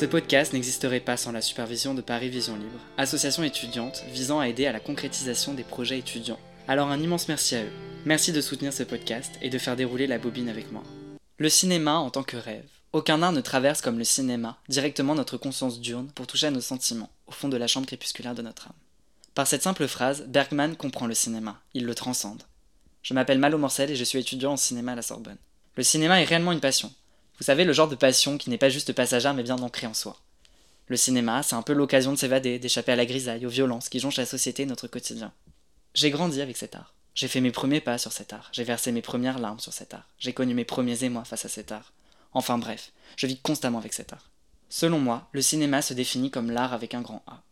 Ce podcast n'existerait pas sans la supervision de Paris Vision Libre, association étudiante visant à aider à la concrétisation des projets étudiants. Alors un immense merci à eux. Merci de soutenir ce podcast et de faire dérouler la bobine avec moi. Le cinéma en tant que rêve. Aucun art ne traverse comme le cinéma directement notre conscience diurne pour toucher à nos sentiments, au fond de la chambre crépusculaire de notre âme. Par cette simple phrase, Bergman comprend le cinéma, il le transcende. Je m'appelle Malo Morcel et je suis étudiant en cinéma à la Sorbonne. Le cinéma est réellement une passion. Vous savez, le genre de passion qui n'est pas juste passagère mais bien ancrée en soi. Le cinéma, c'est un peu l'occasion de s'évader, d'échapper à la grisaille, aux violences qui jonchent la société et notre quotidien. J'ai grandi avec cet art. J'ai fait mes premiers pas sur cet art. J'ai versé mes premières larmes sur cet art. J'ai connu mes premiers émois face à cet art. Enfin bref, je vis constamment avec cet art. Selon moi, le cinéma se définit comme l'art avec un grand A.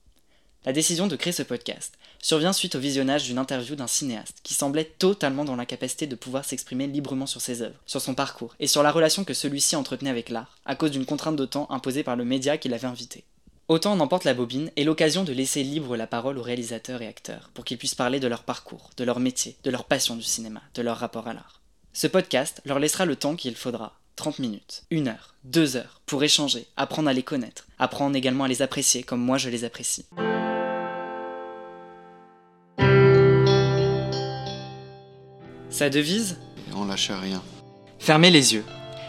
La décision de créer ce podcast survient suite au visionnage d'une interview d'un cinéaste qui semblait totalement dans l'incapacité de pouvoir s'exprimer librement sur ses œuvres, sur son parcours et sur la relation que celui-ci entretenait avec l'art, à cause d'une contrainte de temps imposée par le média qui l'avait invité. Autant en emporte la bobine est l'occasion de laisser libre la parole aux réalisateurs et acteurs pour qu'ils puissent parler de leur parcours, de leur métier, de leur passion du cinéma, de leur rapport à l'art. Ce podcast leur laissera le temps qu'il faudra 30 minutes, 1 heure, 2 heures, pour échanger, apprendre à les connaître, apprendre également à les apprécier comme moi je les apprécie. Sa devise On lâche rien. Fermez les yeux.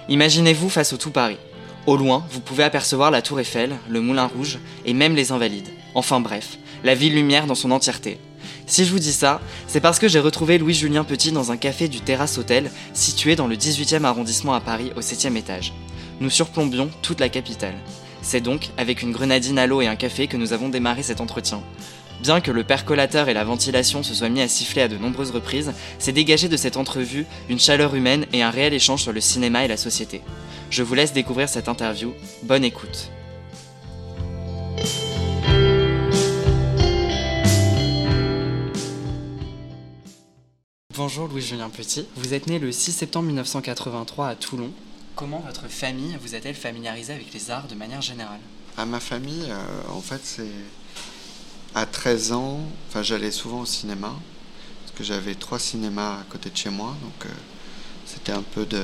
Imaginez-vous face au tout Paris. Au loin, vous pouvez apercevoir la Tour Eiffel, le Moulin Rouge et même les Invalides. Enfin bref, la ville lumière dans son entièreté. Si je vous dis ça, c'est parce que j'ai retrouvé Louis-Julien Petit dans un café du Terrasse Hôtel, situé dans le 18e arrondissement à Paris, au 7e étage. Nous surplombions toute la capitale. C'est donc avec une grenadine à l'eau et un café que nous avons démarré cet entretien. Bien que le percolateur et la ventilation se soient mis à siffler à de nombreuses reprises, s'est dégagé de cette entrevue une chaleur humaine et un réel échange sur le cinéma et la société. Je vous laisse découvrir cette interview. Bonne écoute. Bonjour Louis-Julien Petit, vous êtes né le 6 septembre 1983 à Toulon. Comment votre famille vous a-t-elle familiarisé avec les arts de manière générale? À ma famille, euh, en fait, c'est à 13 ans, enfin j'allais souvent au cinéma parce que j'avais trois cinémas à côté de chez moi, donc euh, c'était un peu de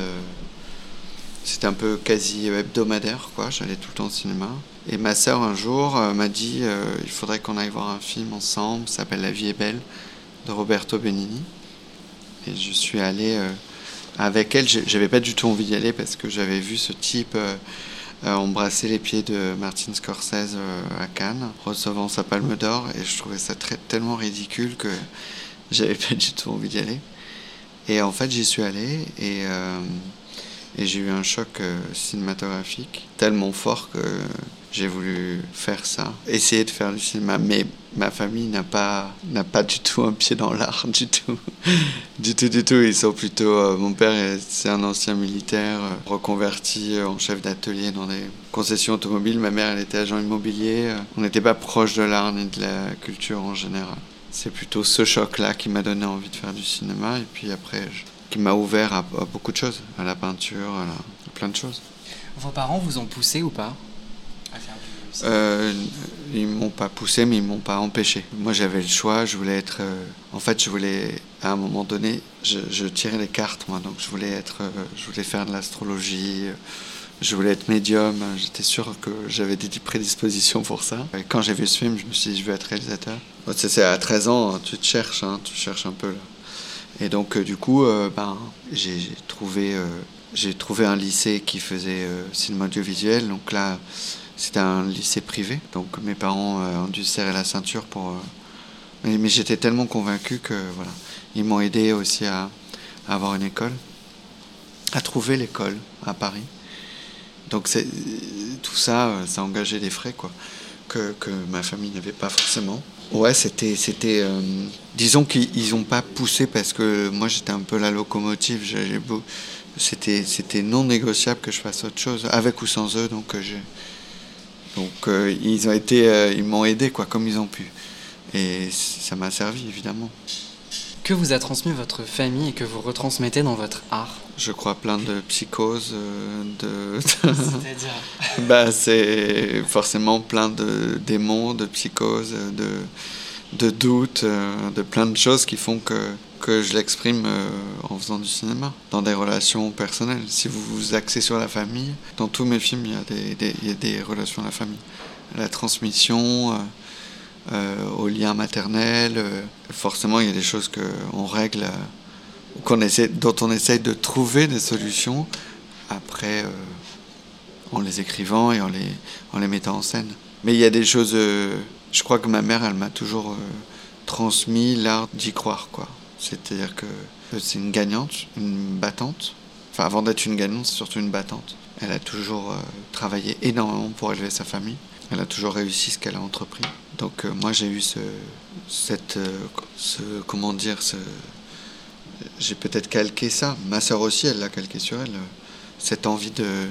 c'était un peu quasi hebdomadaire quoi, j'allais tout le temps au cinéma. Et ma sœur un jour euh, m'a dit il faudrait qu'on aille voir un film ensemble, ça s'appelle La vie est belle de Roberto Benigni. Et je suis allé avec elle, j'avais pas du tout envie d'y aller parce que j'avais vu ce type euh, embrasser les pieds de Martin Scorsese euh, à Cannes, recevant sa palme d'or, et je trouvais ça très, tellement ridicule que j'avais pas du tout envie d'y aller. Et en fait, j'y suis allé et, euh, et j'ai eu un choc cinématographique tellement fort que j'ai voulu faire ça, essayer de faire du cinéma, mais ma famille n'a pas, n'a pas du tout un pied dans l'art, du tout. du tout, du tout. Ils sont plutôt. Euh, mon père, c'est un ancien militaire, euh, reconverti en chef d'atelier dans des concessions automobiles. Ma mère, elle était agent immobilier. on n'était pas proche de l'art ni de la culture en général. C'est plutôt ce choc-là qui m'a donné envie de faire du cinéma, et puis après, qui m'a ouvert à, beaucoup de choses, à la peinture, à plein de choses. Vos parents vous ont poussé ou pas? Euh, ils m'ont pas poussé, mais ils m'ont pas empêché. Moi, j'avais le choix. Je voulais être. Euh, en fait, je voulais. À un moment donné, je, tirais les cartes, moi. Donc, je voulais être. Euh, je voulais faire de l'astrologie. Je voulais être médium. J'étais sûr que j'avais des prédispositions pour ça. Et quand j'ai vu ce film, je me suis dit, je veux être réalisateur. C'est à 13 ans, tu te cherches, hein, tu cherches un peu là. Et donc, du coup, ben, j'ai trouvé. j'ai trouvé un lycée qui faisait cinéma audiovisuel. Donc là, c'était un lycée privé, donc mes parents euh, ont dû serrer la ceinture pour. Euh, mais, j'étais tellement convaincu que voilà, ils m'ont aidé aussi à, avoir une école, à trouver l'école à Paris. Donc tout ça, euh, ça engagé des frais quoi, que, que ma famille n'avait pas forcément. Ouais, c'était, c'était, disons qu'ils n'ont pas poussé parce que moi j'étais un peu la locomotive. C'était, c'était non négociable que je fasse autre chose, avec ou sans eux. Donc j'ai, donc euh, ils ont été, euh, ils m'ont aidé quoi, comme ils ont pu. Et ça m'a servi évidemment. Que vous a transmis votre famille et que vous retransmettez dans votre art Je crois plein de psychoses, euh, de. C'est-à-dire Bah c'est forcément plein de démons, de psychoses, de de doutes, de plein de choses qui font que, que je l'exprime en faisant du cinéma, dans des relations personnelles. Si vous vous axez sur la famille, dans tous mes films, il y a des, relations à la famille. La transmission, au lien maternel, forcément il y a des choses qu'on règle, essaie, dont on essaye de trouver des solutions après en les écrivant et en les, en les mettant en scène. Mais il y a des choses. Euh, je crois que ma mère, elle m'a toujours euh, transmis l'art d'y croire, quoi. C'est-à-dire que c'est une gagnante, une battante. Enfin, avant d'être une gagnante, c'est surtout une battante. Elle a toujours euh, travaillé énormément pour élever sa famille. Elle a toujours réussi ce qu'elle a entrepris. Donc moi, j'ai eu ce, cette, ce, comment dire, ce, j'ai peut-être calqué ça. Ma sœur aussi, elle l'a calqué sur elle. Cette envie de,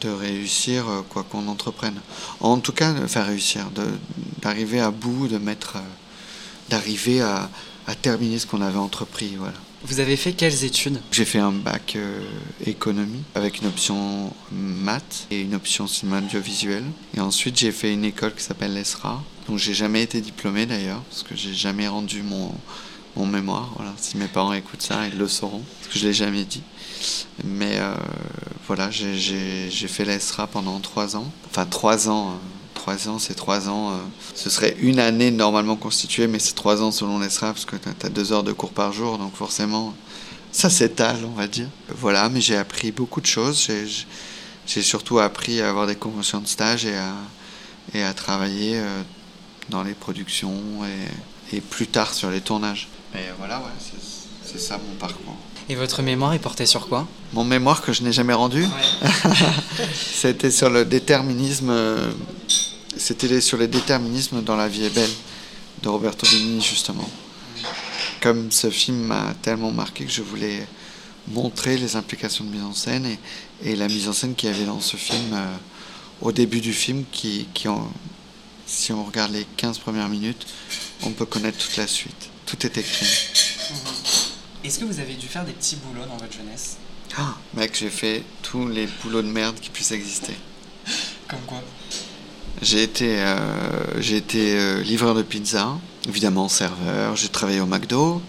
de réussir euh, quoi qu'on entreprenne. En tout cas, de faire réussir, d'arriver à bout, de mettre, euh, d'arriver à, à, terminer ce qu'on avait entrepris. Voilà. Vous avez fait quelles études? J'ai fait un bac euh, économie avec une option maths et une option cinéma audiovisuel. Et ensuite, j'ai fait une école qui s'appelle l'ESRA, dont j'ai jamais été diplômé d'ailleurs, parce que j'ai jamais rendu mon, mon mémoire. Voilà. Si mes parents écoutent ça, ils le sauront, parce que je l'ai jamais dit. Mais euh, voilà, j'ai fait l'ESRA pendant trois ans. Enfin, trois ans. Euh, trois ans, c'est trois ans. Euh, ce serait une année normalement constituée, mais c'est trois ans selon l'ESRA, parce que tu as deux heures de cours par jour, donc forcément, ça s'étale, on va dire. Voilà, mais j'ai appris beaucoup de choses. J'ai surtout appris à avoir des conventions de stage et à, travailler dans les productions et, et plus tard sur les tournages. Mais voilà, ouais, c'est ça mon parcours. Et votre mémoire est portée sur quoi Mon mémoire que je n'ai jamais rendu C'était sur le déterminisme. Euh, c'était sur le déterminisme dans La vie est belle de Roberto Benigni justement. Comme ce film m'a tellement marqué que je voulais montrer les implications de mise en scène et, la mise en scène qu'il y avait dans ce film euh, au début du film qui, qui si on regarde les 15 premières minutes, on peut connaître toute la suite. Tout est écrit. Est-ce que vous avez dû faire des petits boulots dans votre jeunesse? Ah, mec, j'ai fait tous les boulots de merde qui puissent exister. Comme quoi? J'ai été, euh, j'ai été euh, livreur de pizza, évidemment serveur. J'ai travaillé au McDo,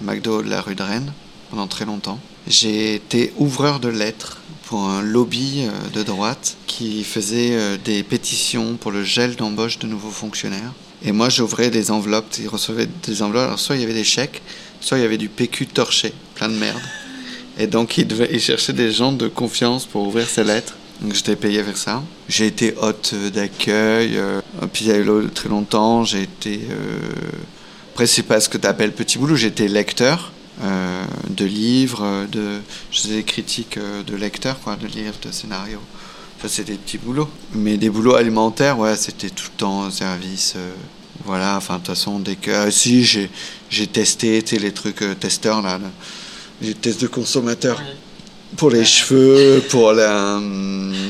McDo de la rue de Rennes, pendant très longtemps. J'ai été ouvreur de lettres pour un lobby euh, de droite qui faisait des pétitions pour le gel d'embauche de nouveaux fonctionnaires. Et moi, j'ouvrais des enveloppes, ils recevaient des enveloppes. Alors, soit il y avait des chèques, soit il y avait du PQ torché, plein de merde. Et donc il, cherchait des gens de confiance pour ouvrir ses lettres. Donc j'étais payé vers ça. J'ai été hôte d'accueil, euh, puis il y a eu très longtemps, j'ai été... Euh, après c'est pas ce que tu appelles petit boulot, été lecteur euh, de livres, de... je faisais des critiques de lecteurs, quoi, de livres, de scénarios. Ça c'est des petits boulots. Mais des boulots alimentaires, ouais, c'était tout le temps service voilà, enfin, de toute façon, dès que. Ah, si, j'ai testé les trucs euh, testeurs, là, les tests de consommateurs. Pour les cheveux, pour, la,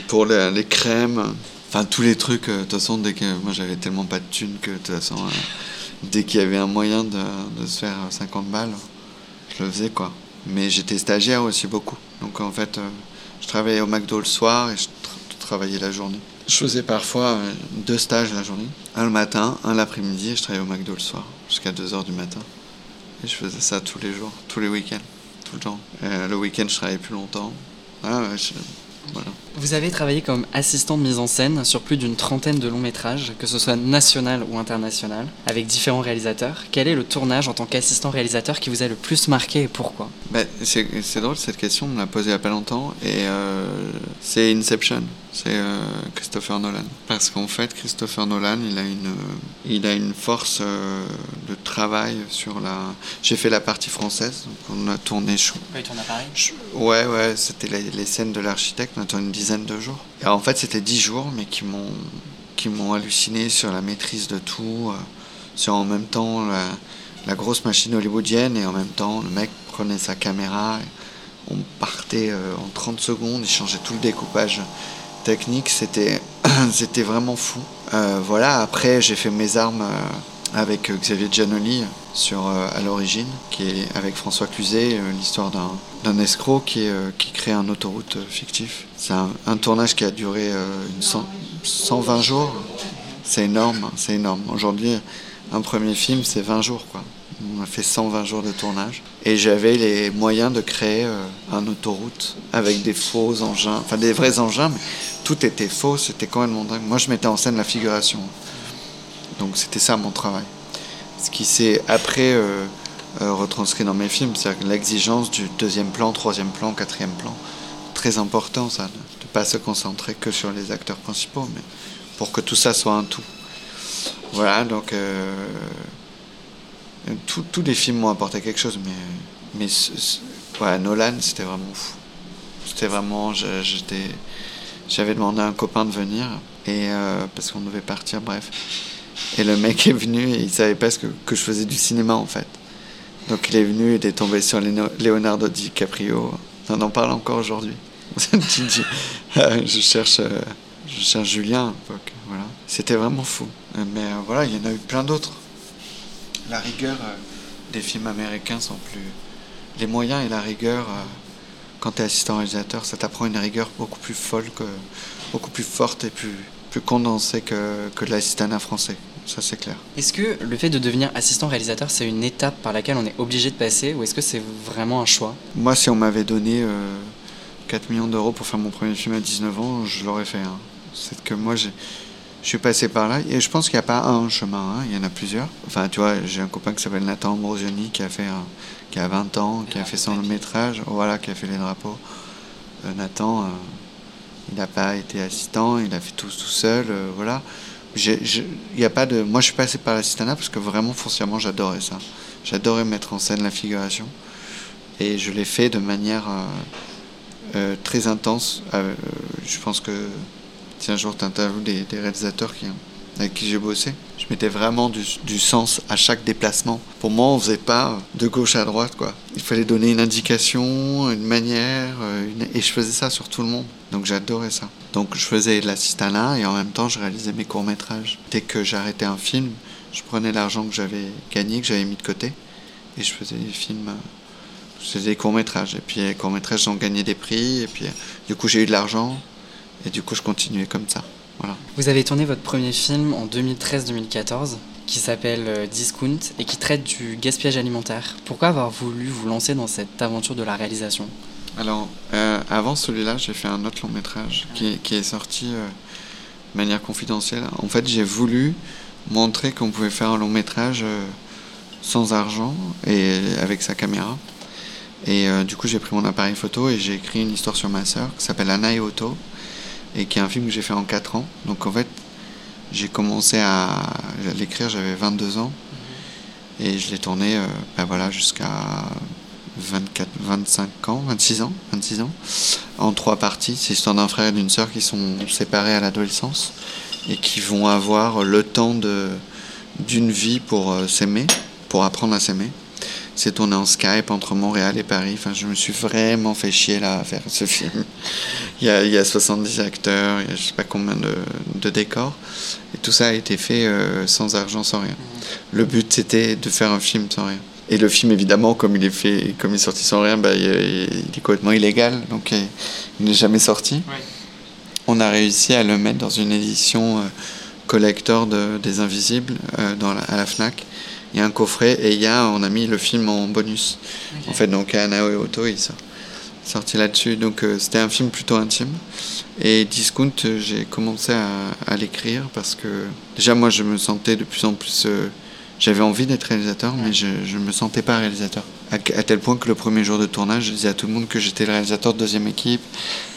pour les crèmes. Enfin, tous les trucs, euh, de toute façon, dès que. Moi, j'avais tellement pas de thunes que, de toute façon, euh, dès qu'il y avait un moyen de, de, se faire 50 balles, je le faisais, quoi. Mais j'étais stagiaire aussi beaucoup. Donc, en fait, je travaillais au McDo le soir et je travaillais la journée. Je faisais parfois euh, deux stages la journée. Un le matin, un l'après-midi, et je travaillais au McDo le soir, jusqu'à 2h du matin. Et je faisais ça tous les jours, tous les week-ends, tout le temps. Euh, le week-end, je travaillais plus longtemps. Ah ouais, voilà. Vous avez travaillé comme assistant de mise en scène sur plus d'une trentaine de longs métrages, que ce soit national ou international, avec différents réalisateurs. Quel est le tournage en tant qu'assistant réalisateur qui vous a le plus marqué et pourquoi? Ben, C'est drôle, cette question, on me l'a posée il n'y a pas longtemps, et euh, c'est Inception c'est euh, Christopher Nolan. Parce qu'en fait, Christopher Nolan, il a une, euh, il a une force euh, de travail sur la. J'ai fait la partie française, donc on a tourné. Oui, tourné à Paris? Ouais, ouais, c'était les, scènes de l'architecte, on a tourné une dizaine de jours. Et en fait, c'était dix jours, mais qui m'ont, qui m'ont halluciné sur la maîtrise de tout, sur en même temps la, la, grosse machine hollywoodienne, et en même temps, le mec prenait sa caméra. on partait en 30 secondes, il changeait tout le découpage technique, c'était, vraiment fou. Euh, voilà, après j'ai fait mes armes euh, avec euh, Xavier Giannoli sur À l'origine, qui est avec François Cluzet, l'histoire d'un, escroc qui, crée un autoroute fictif. C'est un, tournage qui a duré une 120 jours. C'est énorme, c'est énorme. Aujourd'hui, un premier film, c'est 20 jours. On a fait 120 jours de tournage. Et j'avais les moyens de créer euh, un autoroute avec des faux engins, enfin des vrais engins, mais tout était faux, c'était complètement dingue. Moi, je mettais en scène la figuration. Donc c'était ça mon travail. Ce qui s'est après euh, euh, retranscrit dans mes films, c'est l'exigence du deuxième plan, troisième plan, quatrième plan. Très important ça, de ne pas se concentrer que sur les acteurs principaux, mais pour que tout ça soit un tout. Voilà, donc euh, tous les films m'ont apporté quelque chose, mais, Nolan, c'était vraiment fou. C'était vraiment, j'avais demandé à un copain de venir et parce qu'on devait partir, bref. Et le mec est venu et il savait pas ce que, je faisais du cinéma en fait. Donc il est venu, il est tombé sur Leonardo DiCaprio. On en parle encore aujourd'hui. Euh, je cherche, euh, je cherche Julien Voilà. C'était vraiment fou. Mais euh, voilà, il y en a eu plein d'autres. La rigueur des films américains sont plus. Les moyens et la rigueur, quand tu es assistant réalisateur, ça t'apprend une rigueur beaucoup plus folle, que, beaucoup plus forte et plus, plus condensée que, que de l'assistanat français ça c'est clair. Est-ce que le fait de devenir assistant réalisateur, c'est une étape par laquelle on est obligé de passer ou est-ce que c'est vraiment un choix? Moi, si on m'avait donné 4 euh, millions d'euros pour faire mon premier film à 19 ans, je l'aurais fait. Hein. C'est que moi, je suis passé par là et je pense qu'il n'y a pas un chemin, hein. il y en a plusieurs. Enfin, tu vois, j'ai un copain qui s'appelle Nathan Ambrosioni qui a fait qui a 20 ans, qui a fait son long métrage, voilà, qui a fait les drapeaux. Euh, Nathan, euh, il n'a pas été assistant, il a fait tout seul, voilà y a pas de... Moi, je suis passé par l'assistanat parce que vraiment, foncièrement, j'adorais ça. J'adorais mettre en scène la figuration. Et je l'ai fait de manière euh, euh, très intense. Euh, je pense que si un jour tu interviews des, réalisateurs qui, avec qui j'ai bossé, je mettais vraiment du, sens à chaque déplacement. Pour moi, on faisait pas de gauche à droite, quoi. Il fallait donner une indication, une manière, et je faisais ça sur tout le monde. Donc j'adorais ça. Donc je faisais l'assistanat et en même temps je réalisais mes courts-métrages. Dès que j'arrêtais un film, je prenais l'argent que j'avais gagné, que j'avais mis de côté, et je faisais des films, je faisais des courts-métrages. Et puis les courts-métrages ont gagné des prix, et puis du coup j'ai eu de l'argent, et du coup je continuais comme ça. Voilà. Vous avez tourné votre premier film en 2013-2014 qui s'appelle euh, Discount et qui traite du gaspillage alimentaire. Pourquoi avoir voulu vous lancer dans cette aventure de la réalisation? Alors, euh, avant celui-là, j'ai fait un autre long métrage qui, qui est sorti euh, de manière confidentielle. En fait, j'ai voulu montrer qu'on pouvait faire un long métrage euh, sans argent et avec sa caméra. Et du coup, j'ai pris mon appareil photo et j'ai écrit une histoire sur ma sœur qui s'appelle Anna et Otto et qui est un film que j'ai fait en 4 ans. Donc, en fait, j'ai commencé à l'écrire, j'avais 22 ans et je l'ai tourné ben voilà, jusqu'à 24, 25 ans, 26 ans, 26 ans, en trois parties. C'est l'histoire d'un frère et d'une sœur qui sont séparés à l'adolescence et qui vont avoir le temps d'une vie pour euh, s'aimer, pour apprendre à s'aimer. C'est tourné en Skype entre Montréal et Paris. Enfin, je me suis vraiment fait chier là à faire ce film. il, y a, il y a 70 acteurs, il y a je sais pas combien de, de décors. Et tout ça a été fait euh, sans argent, sans rien. Le but, c'était de faire un film sans rien. Et le film, évidemment, comme il est fait, comme il est sorti sans rien, bah, il, est complètement illégal, donc il n'est jamais sorti. On a réussi à le mettre dans une édition euh, collector de, des Invisibles euh, dans à la Fnac. Il y a un coffret et il y a, on a mis le film en bonus. En fait, donc Anao et Otto, il sort sorti là-dessus. Donc euh, c'était un film plutôt intime. Et Discount, j'ai commencé à, à l'écrire parce que déjà moi je me sentais de plus en plus j'avais envie d'être réalisateur, mais je ne me sentais pas réalisateur. À, tel point que le premier jour de tournage, je disais à tout le monde que j'étais le réalisateur de deuxième équipe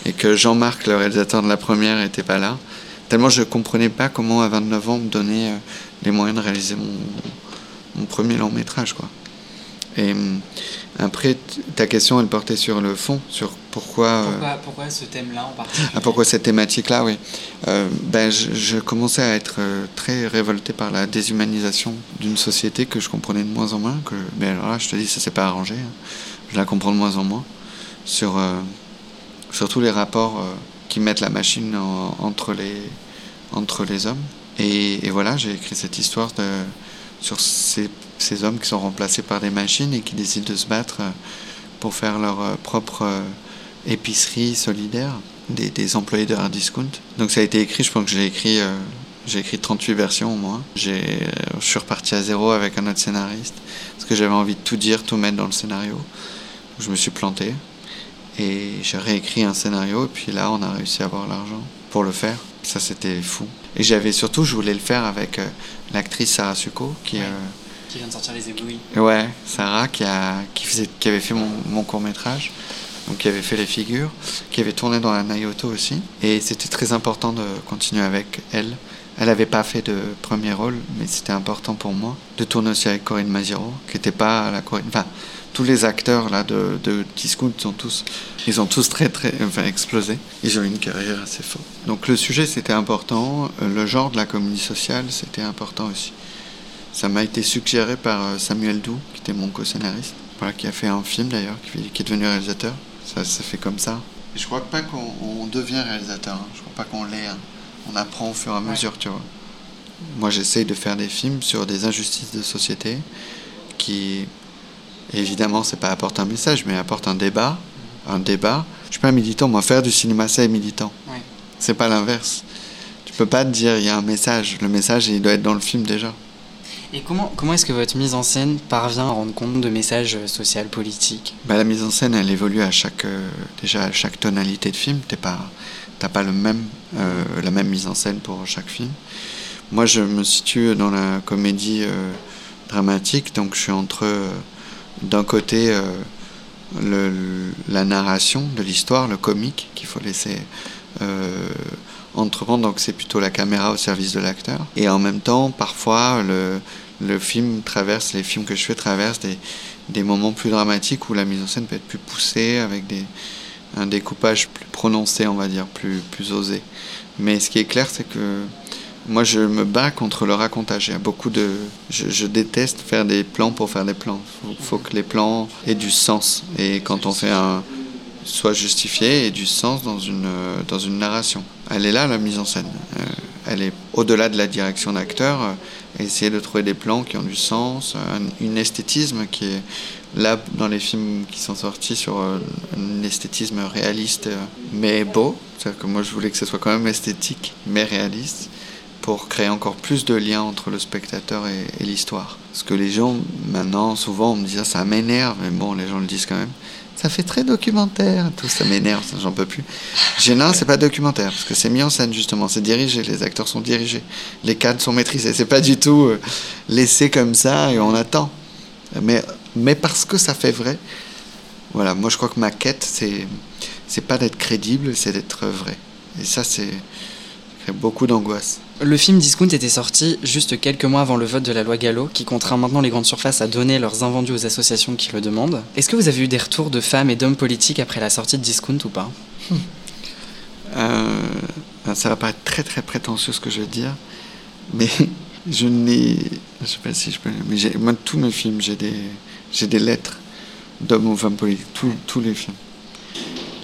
et que Jean-Marc, le réalisateur de la première, n'était pas là. Tellement je ne comprenais pas comment, à 29 ans, me donnait euh, les moyens de réaliser mon, mon premier long métrage. Quoi. Et hum, après, ta question, elle portait sur le fond, sur pourquoi. Euh, pourquoi, ce thème-là en particulier? Ah, Pourquoi cette thématique-là, oui. Euh, ben, je, commençais à être euh, très révolté par la déshumanisation d'une société que je comprenais de moins en moins. Que, mais alors là, je te dis, ça s'est pas arrangé. Hein. Je la comprends de moins en moins. Sur, sur tous les rapports qui mettent la machine entre, les, entre les hommes. Et, et voilà, j'ai écrit cette histoire de, sur ces hommes qui sont remplacés par des machines et qui décident de se battre euh, pour faire leur euh, propre euh, épicerie solidaire, des, employés de hard discount. Donc ça a été écrit, je pense que j'ai écrit écrit 38 versions au moins. Je suis reparti à zéro avec un autre scénariste parce que j'avais envie de tout dire, tout mettre dans le scénario. Je me suis planté et j'ai réécrit un scénario et puis là on a réussi à avoir l'argent pour le faire. Ça c'était fou. Et j'avais surtout, je voulais le faire avec euh, l'actrice Sarah Suko qui, Ouais. euh, Qui vient de sortir les éblouis. Ouais, Sarah qui, a, qui, faisait, qui avait fait mon, mon court métrage, donc qui avait fait les figures, qui avait tourné dans la Nayoto aussi. Et c'était très important de continuer avec elle. Elle n'avait pas fait de premier rôle, mais c'était important pour moi de tourner aussi avec Corinne Maziro, qui n'était pas la Corinne. Enfin, tous les acteurs là de, de Discount sont tous, ils ont tous très très, enfin explosé. Ils ont eu une carrière assez forte. Donc le sujet c'était important, euh, le genre de la comédie sociale c'était important aussi. Ça m'a été suggéré par euh, Samuel Doux, qui était mon co-scénariste, voilà, qui a fait un film d'ailleurs, qui, qui est devenu réalisateur. Ça se fait comme ça. Et je crois pas qu'on on devient réalisateur, hein. je crois pas qu'on l'est. hein. On apprend au fur et à mesure, tu vois. Moi j'essaye de faire des films sur des injustices de société qui, évidemment, c'est pas apporte un message, mais apporte un débat. Un débat. Je suis pas militant, moi faire du cinéma c'est militant. Ouais. C'est pas l'inverse. Tu peux pas te dire il y a un message. Le message il doit être dans le film déjà. Et comment, comment est-ce que votre mise en scène parvient à rendre compte de messages euh, sociaux, politiques? Bah, la mise en scène, elle évolue à chaque, euh, déjà à chaque tonalité de film. T'es pas, t'as pas le même, euh, la même mise en scène pour chaque film. Moi, je me situe dans la comédie euh, dramatique, donc je suis entre, d'un côté, euh, la narration de l'histoire, le comique qu'il faut laisser euh, entreprendre, donc c'est plutôt la caméra au service de l'acteur. Et en même temps, parfois, le, film traverse, les films que je fais traversent des, moments plus dramatiques où la mise en scène peut être plus poussée, avec un découpage plus prononcé, on va dire, plus, plus osé. Mais ce qui est clair, c'est que moi, je me bats contre le racontage. Il y a beaucoup de. Je, déteste faire des plans pour faire des plans. Il faut, que les plans aient du sens. Et quand on fait un. soit justifié et du sens dans une, dans une narration. Elle est là, la mise en scène. Euh, elle est au-delà de la direction d'acteur. euh, essayer de trouver des plans qui ont du sens, un, une esthétisme qui est là dans les films qui sont sortis sur euh, un esthétisme réaliste mais beau. C'est-à-dire que moi je voulais que ce soit quand même esthétique mais réaliste pour créer encore plus de liens entre le spectateur et, l'histoire. Parce que les gens, maintenant, souvent, on me dit ah, ça m'énerve, mais bon, les gens le disent quand même. Ça fait très documentaire, tout ça m'énerve, j'en peux plus. J'ai non, c'est pas documentaire, parce que c'est mis en scène justement, c'est dirigé, les acteurs sont dirigés, les cadres sont maîtrisés, c'est pas du tout euh, laissé comme ça et on attend. Mais, mais parce que ça fait vrai, voilà, moi je crois que ma quête, c'est, c'est pas d'être crédible, c'est d'être vrai. Et ça, c'est crée beaucoup d'angoisse. Le film Discount était sorti juste quelques mois avant le vote de la loi Gallo, qui contraint maintenant les grandes surfaces à donner leurs invendus aux associations qui le demandent. Est-ce que vous avez eu des retours de femmes et d'hommes politiques après la sortie de Discount ou pas? Euh, ça va paraître très très prétentieux ce que je vais dire, mais je n'ai, je sais pas si je peux, mais moi tous mes films, j'ai des, des lettres d'hommes ou femmes politiques, tous, tous les films.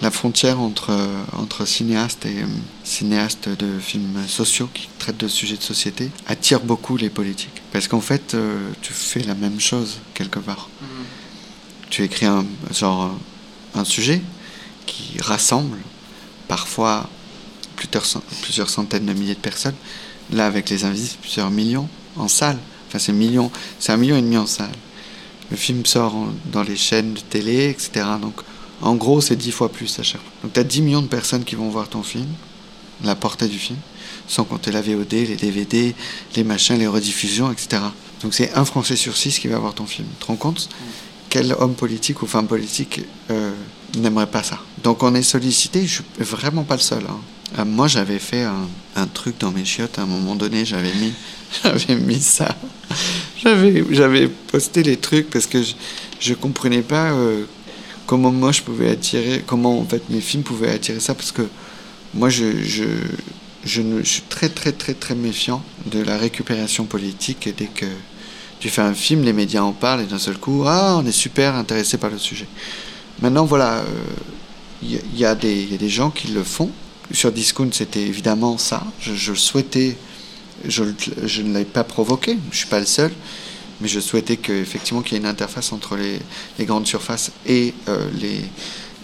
La frontière entre, entre cinéastes et euh, cinéastes de films sociaux qui traitent de sujets de société attire beaucoup les politiques. Parce qu'en fait, euh, tu fais la même chose quelque part. Tu écris un, genre, un sujet qui rassemble parfois plusieurs, cent- plusieurs centaines de milliers de personnes. Là, avec les invisibles, plusieurs millions en salle. Enfin, c'est millions, c'est un million et demi en salle. Le film sort en- dans les chaînes de télé, etc. Donc, en gros, c'est dix fois plus à chaque. Donc, tu as 10 millions de personnes qui vont voir ton film, la portée du film, sans compter la VOD, les DVD, les machins, les rediffusions, etc. Donc, c'est un Français sur six qui va voir ton film. Tu te rends compte Quel homme politique ou femme politique euh, n'aimerait pas ça? Donc, on est sollicité, je suis vraiment pas le seul. hein. Euh, moi, j'avais fait un, truc dans mes chiottes à un moment donné, j'avais mis, mis ça. J'avais, j'avais posté les trucs parce que je, je comprenais pas euh, comment moi je pouvais attirer, comment en fait mes films pouvaient attirer ça parce que moi je, je, je, ne, je suis très très très très méfiant de la récupération politique et dès que tu fais un film, les médias en parlent et d'un seul coup, ah, on est super intéressé par le sujet. Maintenant, voilà, euh, il y, a- il y y a des gens qui le font. Sur Discount, c'était évidemment ça. Je, le souhaitais, je, je ne l'ai pas provoqué, je suis pas le seul, mais je souhaitais que, effectivement qu'il y ait une interface entre les, grandes surfaces et euh,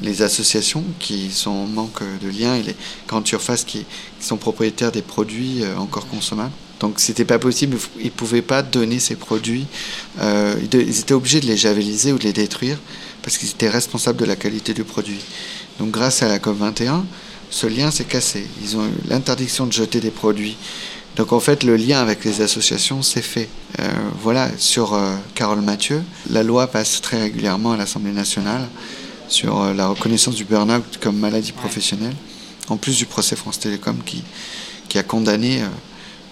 les, associations qui sont en manque de liens et les grandes surfaces qui, sont propriétaires des produits euh, encore consommables. Donc c'était pas possible, ils pouvaient pas donner ces produits, euh, ils étaient obligés de les javeliser ou de les détruire parce qu'ils étaient responsables de la qualité du produit. Donc grâce à la COP21, ce lien s'est cassé. Ils ont eu l'interdiction de jeter des produits. Donc en fait, le lien avec les associations s'est fait. Euh, voilà, sur Carole Mathieu, la loi passe très régulièrement à l'Assemblée nationale sur euh, la reconnaissance du burn-out comme maladie professionnelle, en plus du procès France Télécom qui, qui a condamné euh,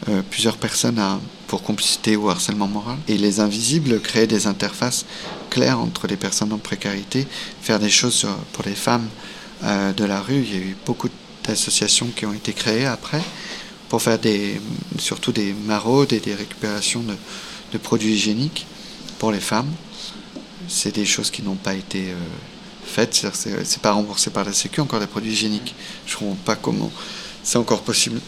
euh, plusieurs personnes pour complicité ou harcèlement moral. Et les invisibles créaient des interfaces claires entre les personnes en précarité, faire des choses pour les femmes de la rue. Il y a eu beaucoup d'associations qui ont été créées après pour faire surtout des maraudes et des récupérations de, produits hygiéniques pour les femmes. C'est des choses qui n'ont pas été fait, c'est pas remboursé par la Sécu, encore des produits hygiéniques. Je ne comprends pas comment c'est encore possible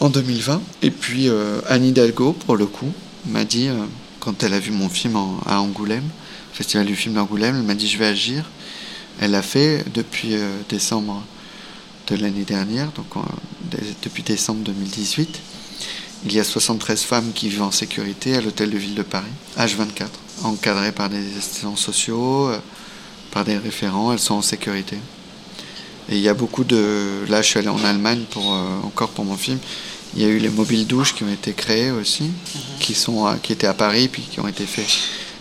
en 2020. Et puis euh, Anne Hidalgo, pour le coup, m'a dit, euh, quand elle a vu mon film à Angoulême, Festival du film d'Angoulême, elle m'a dit je vais agir. Elle l'a fait depuis euh, décembre de l'année dernière, donc depuis décembre 2018. Il y a 73 femmes qui vivent en sécurité à l'hôtel de ville de Paris, H24, encadrées par des assistants sociaux, par des référents, elles sont en sécurité. Et il y a beaucoup de... Là, je suis allé en Allemagne pour, euh, encore pour mon film. Il y a eu les mobiles douches qui ont été créés aussi, mhm. qui, sont qui étaient à Paris, puis qui ont été faits.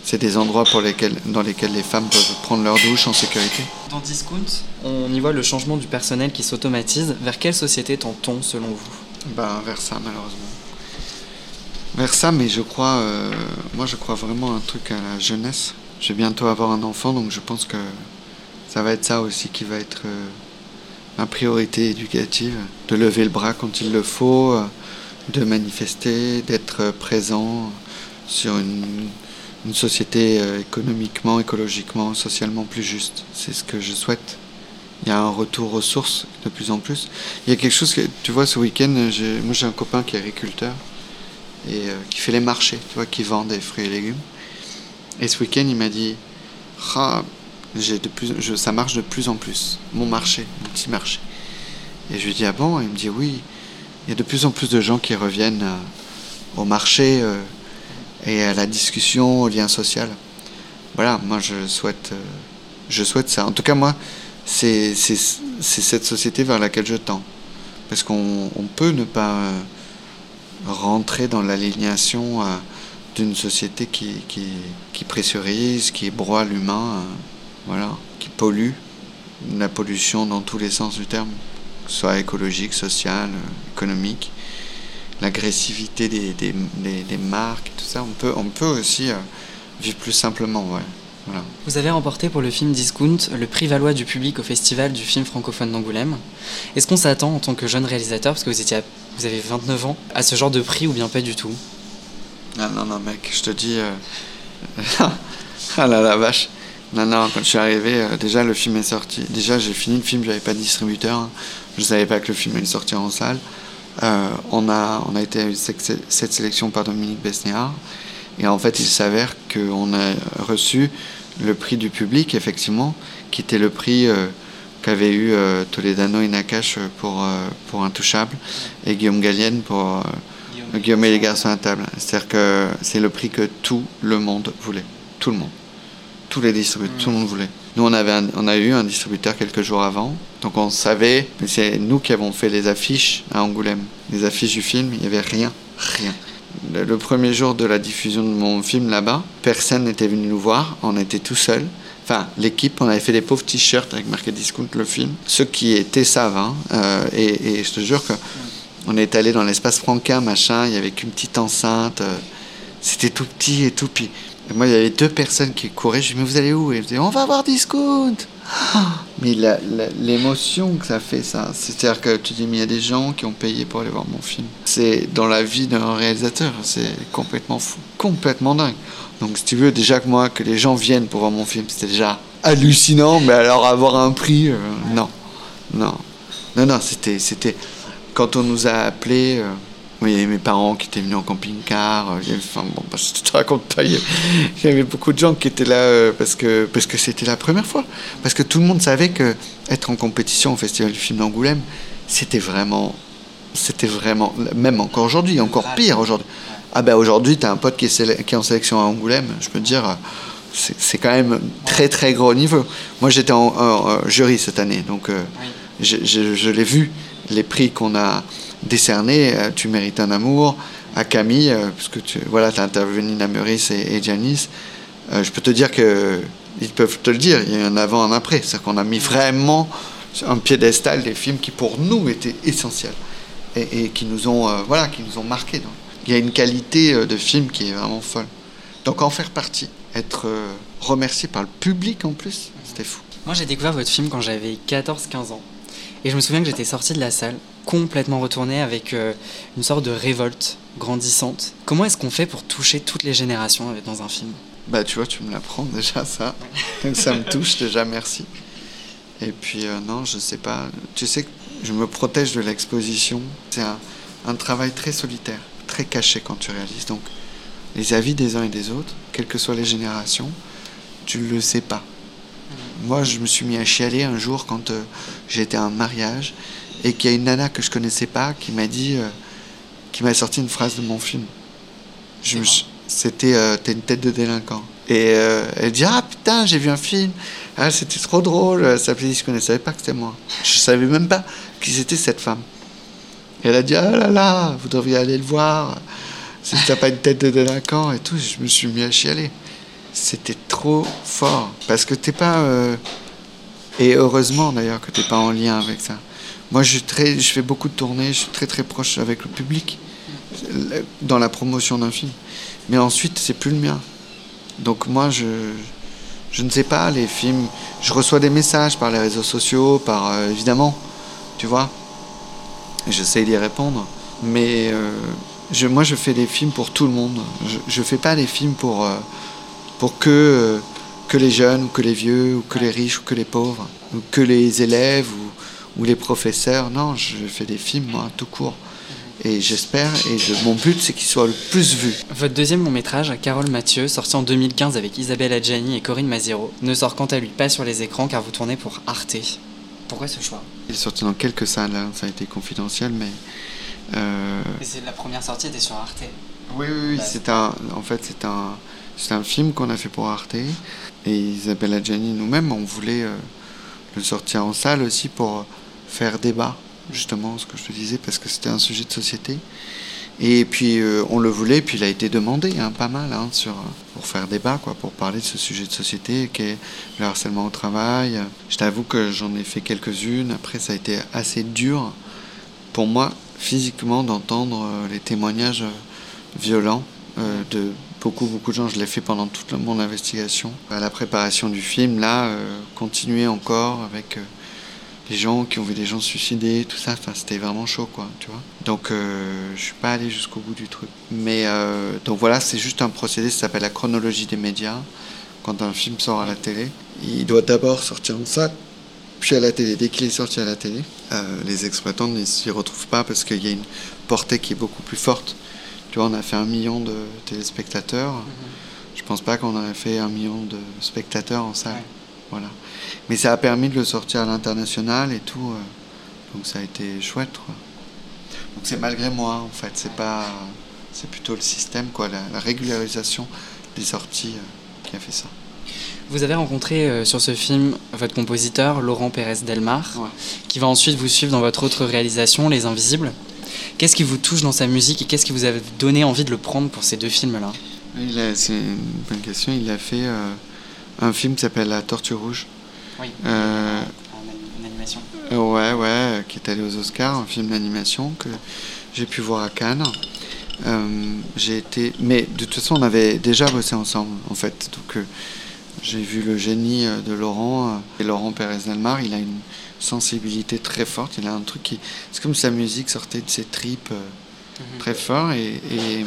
C'est des endroits pour lesquels, dans lesquels les femmes peuvent prendre leur douche en sécurité. Dans Discount, on y voit le changement du personnel qui s'automatise. Vers quelle société tend-on selon vous? Ben, Vers ça, malheureusement. Vers ça, mais je crois, euh, moi je crois vraiment un truc à la jeunesse je vais bientôt avoir un enfant, donc je pense que ça va être ça aussi qui va être euh, ma priorité éducative, de lever le bras quand il le faut, euh, de manifester, d'être présent sur une, société euh, économiquement, écologiquement, socialement plus juste. C'est ce que je souhaite. Il y a un retour aux sources de plus en plus. Il y a quelque chose que, tu vois, ce week-end, moi j'ai un copain qui est agriculteur et qui fait les marchés, tu vois, qui vend des fruits et légumes. Et ce week-end, il m'a dit ah, j'ai de plus, ça marche de plus en plus, mon marché, mon petit marché. Et je lui dis Ah bon? Il me dit Oui, il y a de plus en plus de gens qui reviennent euh, au marché euh, et à la discussion, au lien social. Voilà, moi je souhaite, euh, je souhaite ça. En tout cas, moi, c'est cette société vers laquelle je tends. Parce qu'on peut ne pas rentrer dans l'alignation d'une société qui, qui, pressurise, qui broie l'humain, euh, voilà, qui pollue, la pollution dans tous les sens du terme, soit écologique, social, euh, économique, l'agressivité des, des, des, marques, tout ça, on peut, on peut aussi euh, vivre plus simplement, ouais. Voilà. Vous avez remporté pour le film Discount le prix Valois du public au Festival du film francophone d'Angoulême. Est-ce qu'on s'attend en tant que jeune réalisateur, parce que vous, étiez vous avez 29 ans, à ce genre de prix ou bien pas du tout? Non, non, non, mec, je te dis. Euh, ah là la vache. Non, non, quand je suis arrivé, euh, déjà le film est sorti. Déjà, j'ai fini le film, j'avais pas de distributeur. Hein. Je savais pas que le film allait sortir en salle. Euh, on, a, on a été cette sélection par Dominique Besnéard. Et en fait, il s'avère qu'on a reçu le prix du public, effectivement, qui était le prix qu'avaient eu Toledano et Nakash pour, pour Intouchable et Guillaume Gallienne pour Guillaume et les garçons à table. C'est-à-dire que c'est le prix que tout le monde voulait. Tout le monde. Tous les distributeurs, tout le monde voulait. Nous, on, avait on a eu un distributeur quelques jours avant. Donc on savait, mais c'est nous qui avons fait les affiches à Angoulême. Les affiches du film, il n'y avait rien. Rien. Le, premier jour de la diffusion de mon film là-bas, personne n'était venu nous voir. On était tout seuls. Enfin, l'équipe, on avait fait des pauvres t-shirts avec marqué Discount le film. Ceux qui étaient savent. Hein. Euh, et, et, je te jure que on est allé dans l'espace Franquin, machin, il y avait qu'une petite enceinte. Euh, c'était tout petit et tout. Puis moi, il y avait deux personnes qui couraient. Je dis, mais vous allez où? Et ils disaient, on va avoir discount. mais l'émotion que ça fait, ça, c'est-à-dire que tu dis, mais il y a des gens qui ont payé pour aller voir mon film. C'est dans la vie d'un réalisateur, c'est complètement fou, complètement dingue. Donc, si tu veux, déjà que moi, que les gens viennent pour voir mon film, c'était déjà hallucinant, mais alors avoir un prix, euh, non, non, non, non, c'était quand on nous a appelés, euh, Oui, mes parents qui étaient venus en camping-car. Il y avait, enfin, bon, bah, je te raconte pas. Il y avait beaucoup de gens qui étaient là parce que parce que c'était la première fois. Parce que tout le monde savait que être en compétition au Festival du film d'Angoulême, c'était vraiment, c'était vraiment, même encore aujourd'hui, encore pire aujourd'hui. Ah ben aujourd'hui, tu as un pote qui est, qui est en sélection à Angoulême. Je peux te dire c'est quand même très très gros niveau. Moi j'étais en, jury cette année, donc euh, je, l'ai vu, les prix qu'on a décernés, euh, Tu mérites un amour, à Camille, euh, parce que tu voilà, as intervenu Meurice et, et Janice, je peux te dire que ils peuvent te le dire, il y a un avant, un après. C'est-à-dire qu'on a mis vraiment un piédestal des films qui pour nous étaient essentiels et, qui nous ont voilà, ont marqués. il y a une qualité de film qui est vraiment folle. Donc en faire partie être euh, remercié par le public en plus, c'était fou. Moi j'ai découvert votre film quand j'avais 14-15 ans. Et je me souviens que j'étais sorti de la salle complètement retourné avec euh, une sorte de révolte grandissante. Comment est-ce qu'on fait pour toucher toutes les générations dans un film? Bah tu vois, tu me l'apprends déjà ça. ça me touche déjà, merci. Et puis euh, non, je sais pas. Tu sais que je me protège de l'exposition. C'est un, un travail très solitaire, très caché quand tu réalises. Donc les avis des uns et des autres, quelles que soient les générations, tu ne le sais pas. Moi, je me suis mis à chialer un jour quand euh, j'étais à un mariage et qu'il y a une nana que je connaissais pas qui m'a dit, euh, qui m'a sorti une phrase de mon film. C'était euh, T'es une tête de délinquant. Et elle dit Ah putain, j'ai vu un film. Ah, c'était trop drôle. Ça plaisait, je ne savais pas que c'était moi. Je savais même pas qui c'était cette femme. Et elle a dit Ah là là, vous devriez aller le voir si t'as pas une tête de délinquant et tout, je me suis mis à chialer. C'était trop fort. Parce que t'es pas. Euh, et heureusement d'ailleurs que t'es pas en lien avec ça. Moi, je, très, je fais beaucoup de tournées, je suis très très proche avec le public dans la promotion d'un film. Mais ensuite, c'est plus le mien. Donc moi, je, je ne sais pas, les films. Je reçois des messages par les réseaux sociaux, par euh, évidemment, tu vois. J'essaie d'y répondre. Mais. Euh, moi, je fais des films pour tout le monde. Je ne fais pas des films pour, pour que, euh, que les jeunes, ou que les vieux, ou que les riches, ou que les pauvres, ou que les élèves, ou, ou les professeurs. Non, je fais des films, moi, tout court. Et j'espère, et mon but, c'est qu'ils soient le plus vus. Votre deuxième long métrage, Carole Mathieu, sorti en 2015 avec Isabelle Adjani et Corinne Maziro, ne sort quant à lui pas sur les écrans car vous tournez pour Arte. Pourquoi ce choix? Il est sorti dans quelques salles, hein. ça a été confidentiel, mais euh, Et c'est la première sortie était sur Arte. Oui, oui, oui. C'est un, en fait, c'est un, c'est un film qu'on a fait pour Arte. Et Isabelle Adjani, nous-mêmes, on voulait euh, le sortir en salle aussi pour faire débat, justement, ce que je te disais, parce que c'était un sujet de société. Et puis euh, on le voulait, puis il a été demandé, hein, pas mal, hein, sur, pour faire débat, quoi, pour parler de ce sujet de société qui est le harcèlement au travail. Je t'avoue que j'en ai fait quelques-unes. Après, ça a été assez dur pour moi physiquement d'entendre euh, les témoignages violents de beaucoup beaucoup de gens. Je l'ai fait pendant toute mon investigation. À la préparation du film, là, continuer encore avec les gens qui ont vu des gens suicider, tout ça. C'était vraiment chaud, quoi, tu vois. Donc, je suis pas allé jusqu'au bout du truc. Mais donc voilà, c'est juste un procédé. Ça s'appelle la chronologie des médias. Quand un film sort à la télé, il doit d'abord sortir en salle puis à la télé. Dès qu'il est sorti à la télé, euh, les exploitants ne s'y retrouvent pas parce qu'il y a une portée qui est beaucoup plus forte. Tu vois, on a fait un million de téléspectateurs. Je mhm. Je pense pas qu'on aurait fait un million de spectateurs en salle. Voilà. Mais ça a permis de le sortir à l'international et tout. Euh, donc ça a été chouette. Donc c'est malgré moi en fait. C'est pas, c'est plutôt le système quoi, la, régularisation des sorties euh, qui a fait ça. Vous avez rencontré euh, sur ce film votre compositeur Laurent Pérez Delmar, qui va ensuite vous suivre dans votre autre réalisation, Les Invisibles. Qu'est-ce qui vous touche dans sa musique et qu'est-ce qui vous a donné envie de le prendre pour ces deux films-là? C'est une bonne question. Il a fait euh, un film qui s'appelle La Tortue Rouge. Oui, euh, une animation. ouais, ouais, qui est allé aux Oscars, un film d'animation que j'ai pu voir à Cannes. j'ai été, mais de toute façon, on avait déjà bossé ensemble, en fait. Donc, j'ai vu le génie euh, de Laurent. Euh, et Laurent Pérez-Delmar, il a une sensibilité très forte. Il a un truc qui. C'est comme sa musique sortait de ses tripes euh, mhm. très fort. Et, et,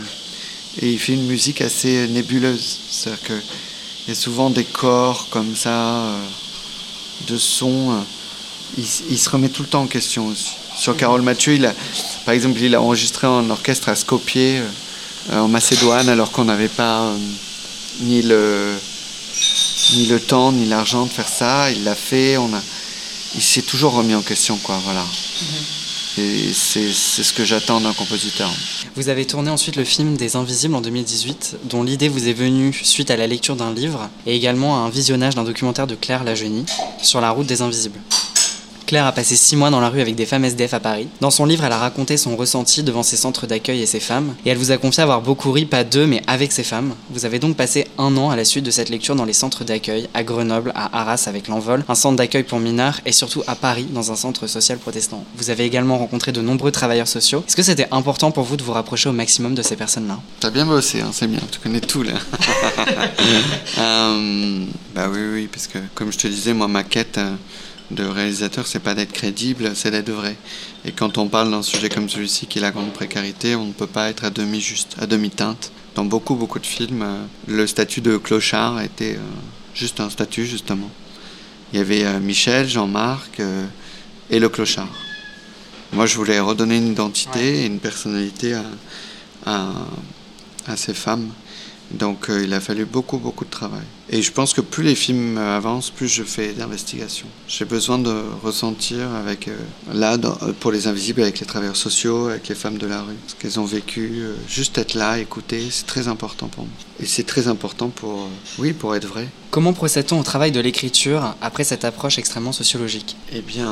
il fait une musique assez nébuleuse. C'est-à-dire qu'il y a souvent des corps comme ça, de sons. Il, il, se remet tout le temps en question aussi. Sur Carole Mathieu, il a, par exemple, il a enregistré en orchestre à Skopje, euh, en Macédoine, alors qu'on n'avait pas ni, le, ni le temps ni l'argent de faire ça. Il l'a fait. On a, il s'est toujours remis en question, quoi. Voilà. Mhm. Et c'est ce que j'attends d'un compositeur. Vous avez tourné ensuite le film Des Invisibles en 2018, dont l'idée vous est venue suite à la lecture d'un livre et également à un visionnage d'un documentaire de Claire Lagenie sur la route des Invisibles. Claire a passé six mois dans la rue avec des femmes SDF à Paris. Dans son livre, elle a raconté son ressenti devant ses centres d'accueil et ses femmes, et elle vous a confié avoir beaucoup ri, pas d'eux, mais avec ces femmes. Vous avez donc passé un an à la suite de cette lecture dans les centres d'accueil, à Grenoble, à Arras avec l'Envol, un centre d'accueil pour mineurs, et surtout à Paris, dans un centre social protestant. Vous avez également rencontré de nombreux travailleurs sociaux. Est-ce que c'était important pour vous de vous rapprocher au maximum de ces personnes-là? T'as bien bossé, hein, c'est bien, tu connais tout là. Euh, bah oui, oui, parce que comme je te disais, moi, ma quête. Euh, de réalisateur, c'est pas d'être crédible, c'est d'être vrai. Et quand on parle d'un sujet comme celui-ci, qui est la grande précarité, on ne peut pas être à demi juste, à demi teinte. Dans beaucoup beaucoup de films, euh, le statut de clochard était euh, juste un statut justement. Il y avait euh, Michel, Jean-Marc et le clochard. Moi, je voulais redonner une identité et une personnalité à, à ces femmes. Donc euh, il a fallu beaucoup, beaucoup de travail. Et je pense que plus les films avancent, plus je fais d'investigation. J'ai besoin de ressentir avec, euh, là, euh, pour les invisibles, avec les travailleurs sociaux, avec les femmes de la rue, ce qu'elles ont vécu. juste être là, écouter, c'est très important pour moi. Et c'est très important pour, oui, pour être vrai. Comment procède-t-on au travail de l'écriture après cette approche extrêmement sociologique? Eh bien,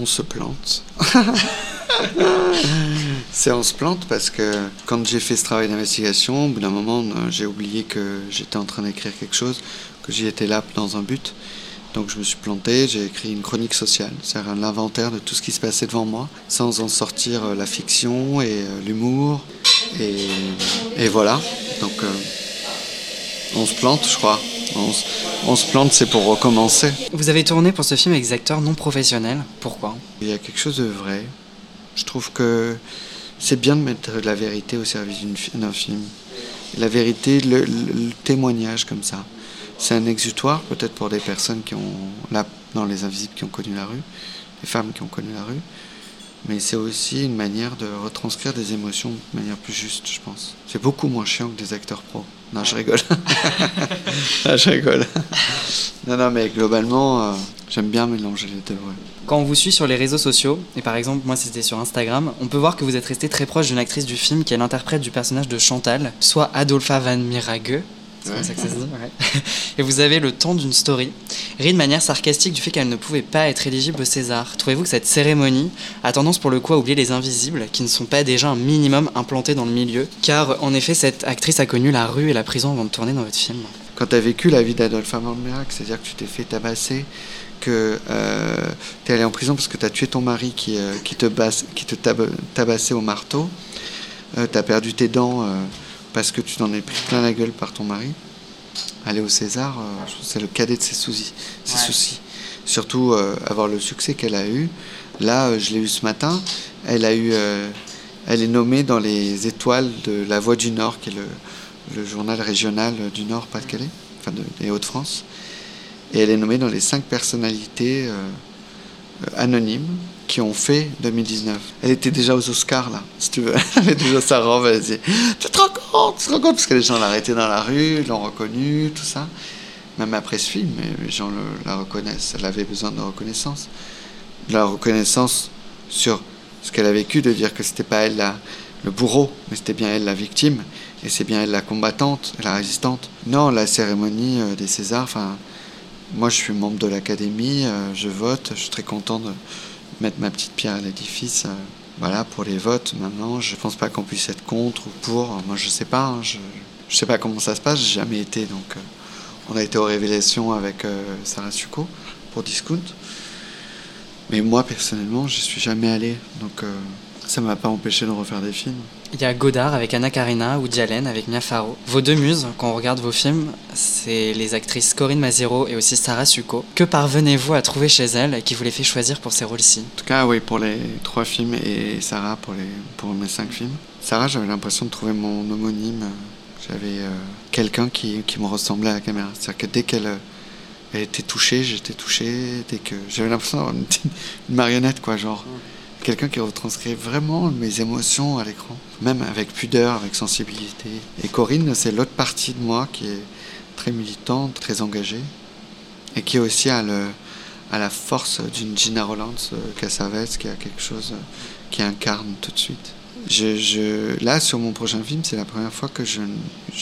on se plante. C'est on se plante parce que quand j'ai fait ce travail d'investigation, au bout d'un moment, euh, j'ai oublié que j'étais en train d'écrire quelque chose, que j'y étais là dans un but. Donc je me suis planté, j'ai écrit une chronique sociale, c'est-à-dire l'inventaire de tout ce qui se passait devant moi, sans en sortir euh, la fiction et euh, l'humour. Et, voilà. Donc on se plante, je crois. On se, on se plante, c'est pour recommencer. Vous avez tourné pour ce film avec des acteurs non professionnels. Pourquoi? Il y a quelque chose de vrai. Je trouve que c'est bien de mettre la vérité au service d'un film. La vérité, le, témoignage comme ça. C'est un exutoire peut-être pour des personnes qui ont, là, dans les invisibles, qui ont connu la rue, les femmes qui ont connu la rue. Mais c'est aussi une manière de retranscrire des émotions de manière plus juste, je pense. C'est beaucoup moins chiant que des acteurs pros. Non, je rigole. je rigole. non, non, mais globalement, euh, j'aime bien mélanger les deux. Quand on vous suit sur les réseaux sociaux, et par exemple moi c'était sur Instagram, on peut voir que vous êtes resté très proche d'une actrice du film qui est l'interprète du personnage de Chantal, soit Adolpha Van Mirague. C'est comme ça que ça se dit, Et vous avez le temps d'une story, rit de manière sarcastique du fait qu'elle ne pouvait pas être éligible au César. Trouvez-vous que cette cérémonie a tendance pour le coup à oublier les invisibles, qui ne sont pas déjà un minimum implantés dans le milieu? Car en effet, cette actrice a connu la rue et la prison avant de tourner dans votre film. Quand tu as vécu la vie d'Adolpha Van Mirague, c'est-à-dire que tu t'es fait tabasser, que euh, tu es allé en prison parce que tu as tué ton mari qui, euh, qui te, basse, qui te tabassait au marteau, euh, tu as perdu tes dents euh, parce que tu t'en es pris plein la gueule par ton mari. Aller au César, c'est le cadet de ses soucis. Ses soucis. Surtout avoir le succès qu'elle a eu. Là, je l'ai eu ce matin. Elle a eu, elle est nommée dans les étoiles de La Voix du Nord, qui est le, le journal régional du Nord, Pas-de-Calais, enfin des Hauts-de-France. Et elle est nommée dans les cinq personnalités euh, euh, anonymes qui ont fait 2019. Elle était déjà aux Oscars, là, si tu veux. Elle avait déjà sa robe, elle disait Tu te rends compte Tu te rends compte? Parce que les gens l'arrêtaient dans la rue, l'ont reconnue, tout ça. Même après ce film, les gens la reconnaissent. Elle avait besoin de reconnaissance. De la reconnaissance sur ce qu'elle a vécu, de dire que c'était pas elle la, le bourreau, mais c'était bien elle la victime. Et c'est bien elle la combattante, la résistante. Non, la cérémonie euh, des Césars, enfin moi, je suis membre de l'académie, euh, je vote, je suis très content de mettre ma petite pierre à l'édifice. Euh, voilà, pour les votes, maintenant, je pense pas qu'on puisse être contre ou pour. Moi, je sais pas, hein, je, je sais pas comment ça se passe, j'ai jamais été. Donc, euh, on a été aux révélations avec Sarah Suko pour Discount. Mais moi, personnellement, je suis jamais allé. Donc, ça m'a pas empêché de refaire des films. Il y a Godard avec Anna Karina ou Allen avec Mia Farrow. Vos deux muses, quand on regarde vos films, c'est les actrices Corinne Mazero et aussi Sarah Succo. Que parvenez-vous à trouver chez elles qui vous les fait choisir pour ces rôles-ci? En tout cas, oui, pour les trois films et Sarah pour, les, pour mes cinq films. Sarah, j'avais l'impression de trouver mon homonyme. J'avais euh, quelqu'un qui, qui, me ressemblait à la caméra. C'est-à-dire que dès qu'elle était touchée, j'étais touché. Dès que j'avais l'impression d'avoir une, marionnette, quoi, genre. Quelqu'un qui retranscrit vraiment mes émotions à l'écran, même avec pudeur, avec sensibilité. Et Corinne, c'est l'autre partie de moi qui est très militante, très engagée, et qui aussi a, la force d'une Gina Rollins euh, Cassavetes, qui a quelque chose qui incarne tout de suite. Là, sur mon prochain film, c'est la première fois que je,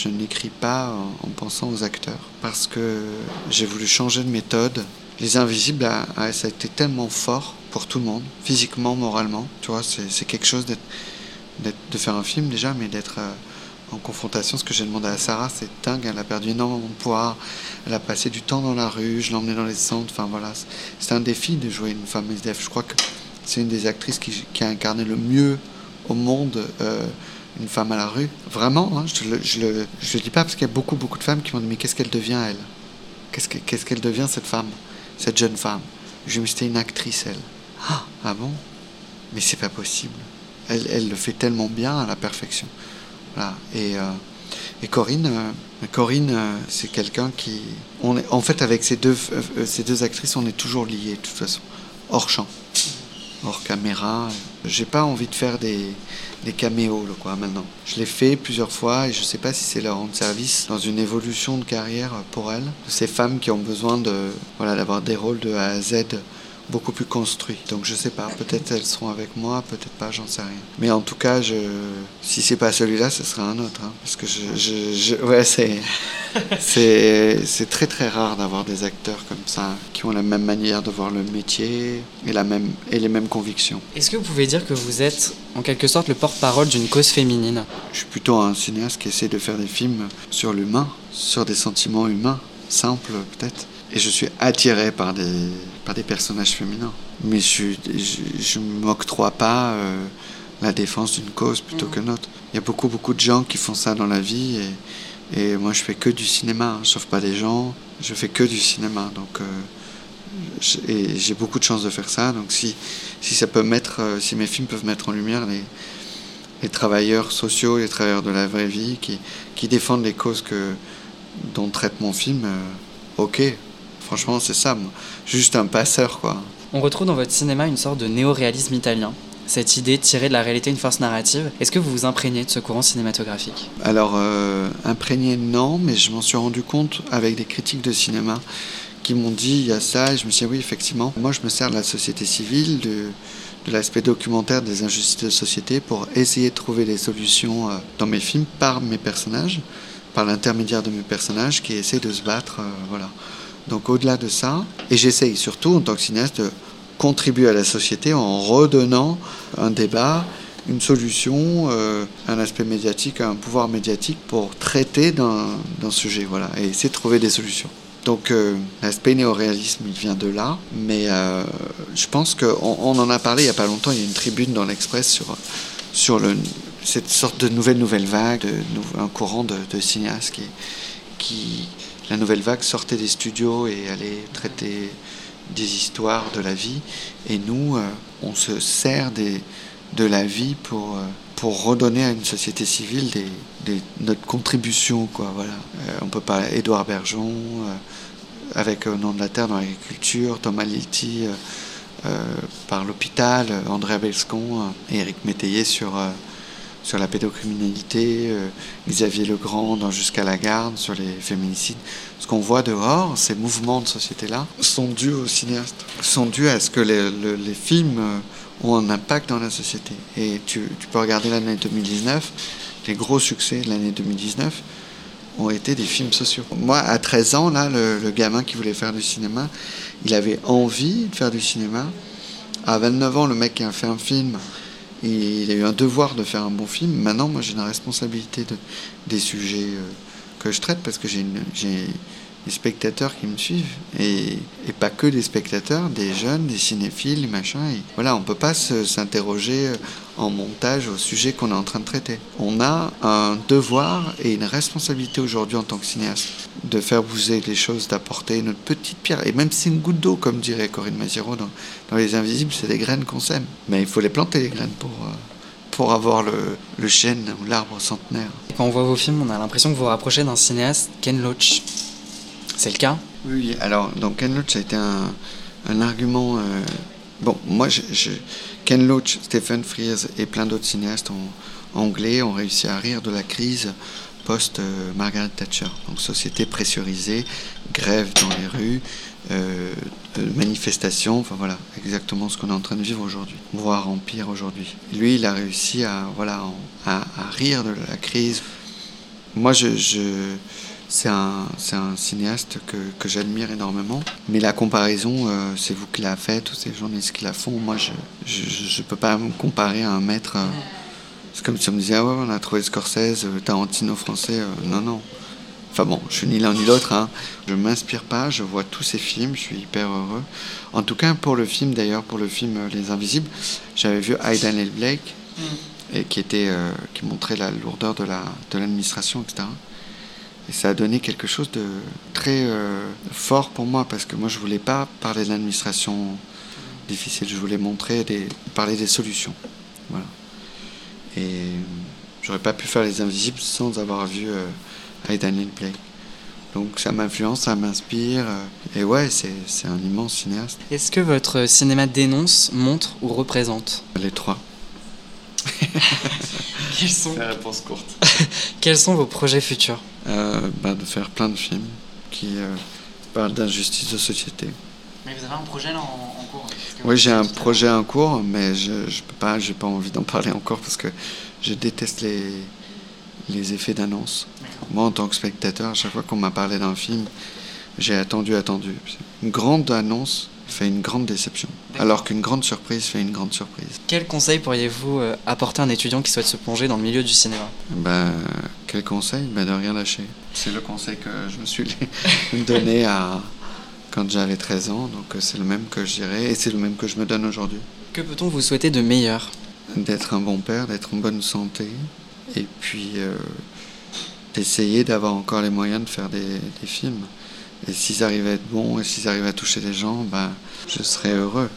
n'écris pas en, pensant aux acteurs, parce que j'ai voulu changer de méthode. Les Invisibles, ça a été tellement fort pour tout le monde, physiquement, moralement. Tu vois, c'est quelque chose d'être, de faire un film déjà, mais d'être euh, en confrontation. Ce que j'ai demandé à Sarah, c'est dingue. Elle a perdu énormément de poids. Elle a passé du temps dans la rue. Je l'ai emmenée dans les centres. Enfin voilà, c'est un défi de jouer une femme SDF. Je crois que c'est une des actrices qui, a incarné le mieux au monde euh, une femme à la rue. Vraiment, hein, je ne le, dis pas parce qu'il y a beaucoup, beaucoup de femmes qui m'ont dit Mais qu'est-ce qu'elle devient, elle? Qu'est-ce qu'elle devient, cette femme? Cette jeune femme? Je me suis dit une actrice, elle. Ah, ah bon? Mais c'est pas possible. Elle, elle, le fait tellement bien à la perfection. Et, euh, et Corinne, euh, Corinne euh, c'est quelqu'un qui. On est, en fait, avec ces deux, ces deux actrices, on est toujours liés, de toute façon, hors champ hors caméra. J'ai pas envie de faire des, des caméos quoi, maintenant. Je l'ai fait plusieurs fois et je sais pas si c'est leur rendre service dans une évolution de carrière pour elles. Ces femmes qui ont besoin de voilà d'avoir des rôles de A à Z beaucoup plus construits. Donc je sais pas, peut-être elles seront avec moi, peut-être pas, j'en sais rien. Mais en tout cas, je, si c'est pas celui-là, ce sera un autre, hein, parce que je, je, je ouais, c'est, c'est, c'est très très rare d'avoir des acteurs comme ça qui ont la même manière de voir le métier et la même et les mêmes convictions. Est-ce que vous pouvez dire que vous êtes en quelque sorte le porte-parole d'une cause féminine? Je suis plutôt un cinéaste qui essaie de faire des films sur l'humain, sur des sentiments humains, simples peut-être. Et je suis attiré par des, par des personnages féminins. Mais je ne m'octroie pas euh, la défense d'une cause plutôt mmh. que autre. Il y a beaucoup, beaucoup de gens qui font ça dans la vie. Et, et moi, je fais que du cinéma. Hein. Je sauve pas des gens. Je fais que du cinéma. Donc, euh, et j'ai beaucoup de chance de faire ça. Donc, si, si, ça peut mettre, euh, si mes films peuvent mettre en lumière les, les travailleurs sociaux, les travailleurs de la vraie vie, qui, qui défendent les causes que, dont traite mon film, euh, ok, Franchement, c'est ça, moi. Juste un passeur, quoi. On retrouve dans votre cinéma une sorte de néo-réalisme italien. Cette idée de tirer de la réalité une force narrative, est-ce que vous vous imprégnez de ce courant cinématographique? Alors, euh, imprégné, non, mais je m'en suis rendu compte avec des critiques de cinéma qui m'ont dit il y a ça, et je me suis dit oui, effectivement. Moi, je me sers de la société civile, de, de l'aspect documentaire des injustices de société pour essayer de trouver des solutions euh, dans mes films par mes personnages, par l'intermédiaire de mes personnages qui essaient de se battre. Euh, voilà. Donc au-delà de ça, et j'essaye surtout en tant que cinéaste de contribuer à la société en redonnant un débat, une solution, euh, un aspect médiatique, un pouvoir médiatique pour traiter d'un sujet, voilà, et essayer de trouver des solutions. Donc euh, l'aspect néoréalisme, il vient de là, mais euh, je pense qu'on on en a parlé il n'y a pas longtemps, il y a une tribune dans l'Express sur, sur le, cette sorte de nouvelle nouvelle vague, un courant de, de cinéastes qui, la nouvelle vague sortait des studios et allait traiter des histoires de la vie. Et nous, euh, on se sert de la vie pour, euh, pour redonner à une société civile notre contribution. Voilà. Euh, on peut parler Édouard Bergeon, avec Au nom de la terre dans l'agriculture, Thomas Lilti par l'hôpital, André Belscon et Eric Métayer sur sur la pédocriminalité, euh, Xavier Legrand dans Jusqu'à la garde, sur les féminicides. Ce qu'on voit dehors, ces mouvements de société-là, sont dus aux cinéastes, sont dus à ce que les, les, films euh, ont un impact dans la société. Et tu, tu peux regarder l'année 2019, les gros succès de l'année 2019 ont été des films sociaux. Moi, à 13 ans, là, le, le, gamin qui voulait faire du cinéma, il avait envie de faire du cinéma. À 29 ans, le mec qui a fait un film, il a eu un devoir de faire un bon film. Maintenant, moi, j'ai la responsabilité de, des sujets euh, que je traite parce que j'ai des spectateurs qui me suivent et, pas que des spectateurs, des jeunes, des cinéphiles. Et voilà, on peut pas s'interroger euh, en montage au sujet qu'on est en train de traiter. On a un devoir et une responsabilité aujourd'hui en tant que cinéaste de faire bouger les choses, d'apporter notre petite pierre. Et même si c'est une goutte d'eau, comme dirait Corinne Maziro dans, dans Les Invisibles, c'est des graines qu'on sème. Mais il faut les planter, les graines, pour, euh, pour avoir le, le chêne ou l'arbre centenaire. Quand on voit vos films, on a l'impression que vous vous rapprochez d'un cinéaste, Ken Loach. C'est le cas? Oui, alors, donc Ken Loach a été un, un argument euh, Bon, moi, je, Ken Loach, Stephen Frears et plein d'autres cinéastes anglais ont réussi à rire de la crise post-Margaret Thatcher. Donc, société pressurisée, grève dans les rues, euh, manifestations, enfin voilà, exactement ce qu'on est en train de vivre aujourd'hui, voire en pire aujourd'hui. Lui, il a réussi à, voilà, à, rire de la crise. Moi, je, c'est un, un, cinéaste que, que j'admire énormément. Mais la comparaison, euh, c'est vous qui la faites, tous ces journalistes qui la font. Moi, je ne peux pas me comparer à un maître. Euh, c'est comme si on me disait, ah ouais, on a trouvé Scorsese, Tarantino français. non, non. Enfin bon, je suis ni l'un ni l'autre. Hein. Je ne m'inspire pas, je vois tous ces films, je suis hyper heureux. En tout cas, pour le film, d'ailleurs, pour le film euh, Les Invisibles, j'avais vu I, Daniel Blake, mm. et qui, était, euh, qui montrait la lourdeur de l'administration, de etc. Et ça a donné quelque chose de très euh, fort pour moi, parce que moi, je voulais pas parler de l'administration difficile, je voulais montrer, des, parler des solutions. Voilà. Et j'aurais pas pu faire Les Invisibles sans avoir vu avec Daniel Blake. Donc ça m'influence, ça m'inspire. Euh, et ouais, c'est un immense cinéaste. Est-ce que votre cinéma dénonce, montre ou représente? Les trois. Quels sont... Réponse courte. Quels sont vos projets futurs euh, bah, De faire plein de films qui euh, parlent d'injustice de société. Mais vous avez un projet en, cours Oui, j'ai un projet en cours, mais je n'ai pas, pas envie d'en parler encore parce que je déteste les, les effets d'annonce. Moi, en tant que spectateur, à chaque fois qu'on m'a parlé d'un film, j'ai attendu, attendu. Une grande annonce fait une grande déception, alors qu'une grande surprise fait une grande surprise. Quel conseil pourriez-vous euh, apporter à un étudiant qui souhaite se plonger dans le milieu du cinéma? Ben, Quel conseil? Ben, De rien lâcher. C'est le conseil que je me suis donné à, quand j'avais 13 ans, donc euh, c'est le même que je dirais, et c'est le même que je me donne aujourd'hui. Que peut-on vous souhaiter de meilleur? D'être un bon père, d'être en bonne santé, et puis euh, d'essayer d'avoir encore les moyens de faire des, films. Et s'ils arrivent à être bons et s'ils arrivent à toucher les gens, ben, je serai heureux.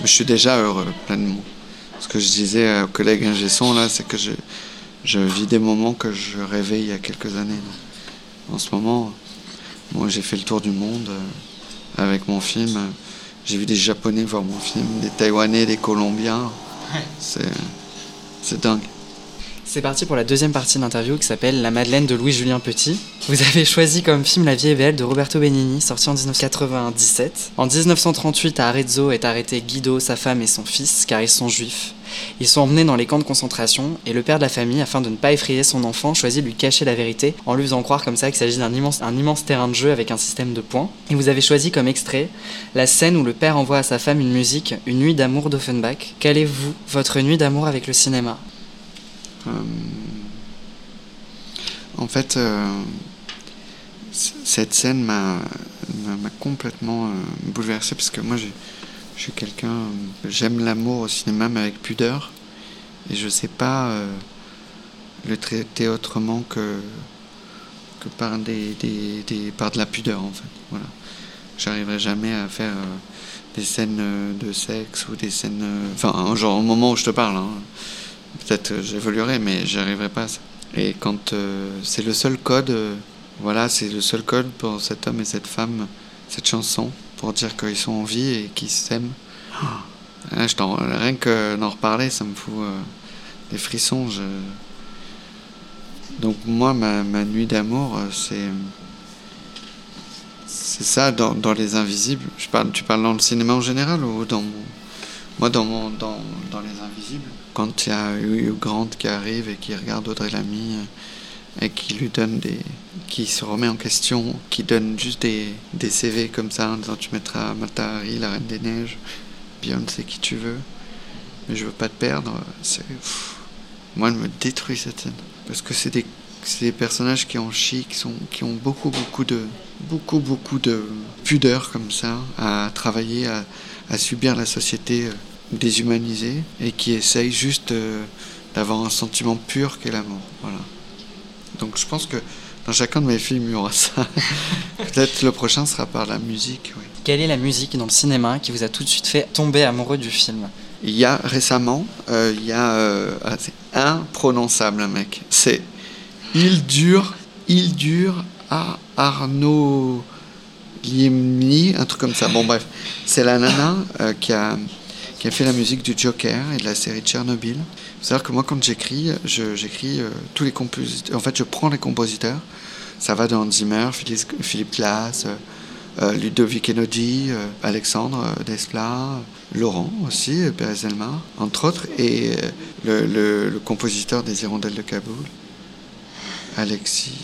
je suis déjà heureux, pleinement. Ce que je disais aux collègues Ingesson, là, c'est que je, je vis des moments que je rêvais il y a quelques années. En ce moment, moi j'ai fait le tour du monde euh, avec mon film. J'ai vu des Japonais voir mon film, des Taïwanais, des Colombiens. C'est dingue. C'est parti pour la deuxième partie de l'interview qui s'appelle La Madeleine de Louis-Julien Petit. Vous avez choisi comme film La vie est belle de Roberto Benigni, sorti en 1997. En 1938, à Arezzo est arrêté Guido, sa femme et son fils, car ils sont juifs. Ils sont emmenés dans les camps de concentration et le père de la famille, afin de ne pas effrayer son enfant, choisit de lui cacher la vérité en lui faisant croire comme ça qu'il s'agit d'un immense, un immense terrain de jeu avec un système de points. Et vous avez choisi comme extrait la scène où le père envoie à sa femme une musique, Une nuit d'amour d'Offenbach. Quelle est vous, votre nuit d'amour avec le cinéma? En fait, euh, cette scène m'a complètement euh, bouleversé parce que moi, je suis quelqu'un, j'aime l'amour au cinéma, mais avec pudeur. Et je sais pas le traiter autrement que, que par, des, par de la pudeur, en fait. Voilà. J'arriverai jamais à faire des scènes de sexe ou des scènes. Enfin, genre au moment où je te parle. Hein peut-être j'évoluerai, mais j'arriverai pas à ça. Et quand euh, c'est le seul code, euh, voilà, c'est le seul code pour cet homme et cette femme, cette chanson, pour dire qu'ils sont en vie et qu'ils s'aiment. Ah, je rien que d'en reparler, ça me fout euh, des frissons. Donc moi, ma, ma nuit d'amour, c'est c'est ça dans, dans, les invisibles. Je parle, tu parles dans le cinéma en général ou dans mon... moi dans mon dans, dans les invisibles? Quand il y a Hugh Grant qui arrive et qui regarde Audrey Lamy euh, et qui lui donne des. qui se remet en question, qui donne juste des, CV comme ça en disant tu mettras Matahari, la Reine des Neiges, Beyoncé, qui tu veux, mais je veux pas te perdre. C'est. Moi, elle me détruit cette scène. Parce que c'est des, des personnages qui ont chi, qui, sont, qui ont beaucoup, beaucoup de. beaucoup, beaucoup de pudeur comme ça, à travailler, à, à subir la société euh, déshumanisé et qui essaye juste euh, d'avoir un sentiment pur qu'est l'amour. Voilà. Donc je pense que dans chacun de mes films, il y aura ça. Peut-être le prochain sera par la musique. Oui. Quelle est la musique dans le cinéma qui vous a tout de suite fait tomber amoureux du film? Il y a récemment, euh, il y a. Euh, ah, c'est imprononçable, mec. C'est Il dure, il dure à Arnaud Liemni, un truc comme ça. Bon, bref. C'est la nana qui a qui a fait la musique du Joker et de la série Tchernobyl. Savoir que moi, quand j'écris, j'écris euh, tous les compositeurs. En fait, je prends les compositeurs. Ça va de Hans Zimmer, Philippe, Philippe Glass, euh, euh, Ludovic Einaudi, Alexandre Desplat, Laurent aussi, Pérez Elmar, entre autres, et le, le, compositeur des Hirondelles de Kaboul, Alexis.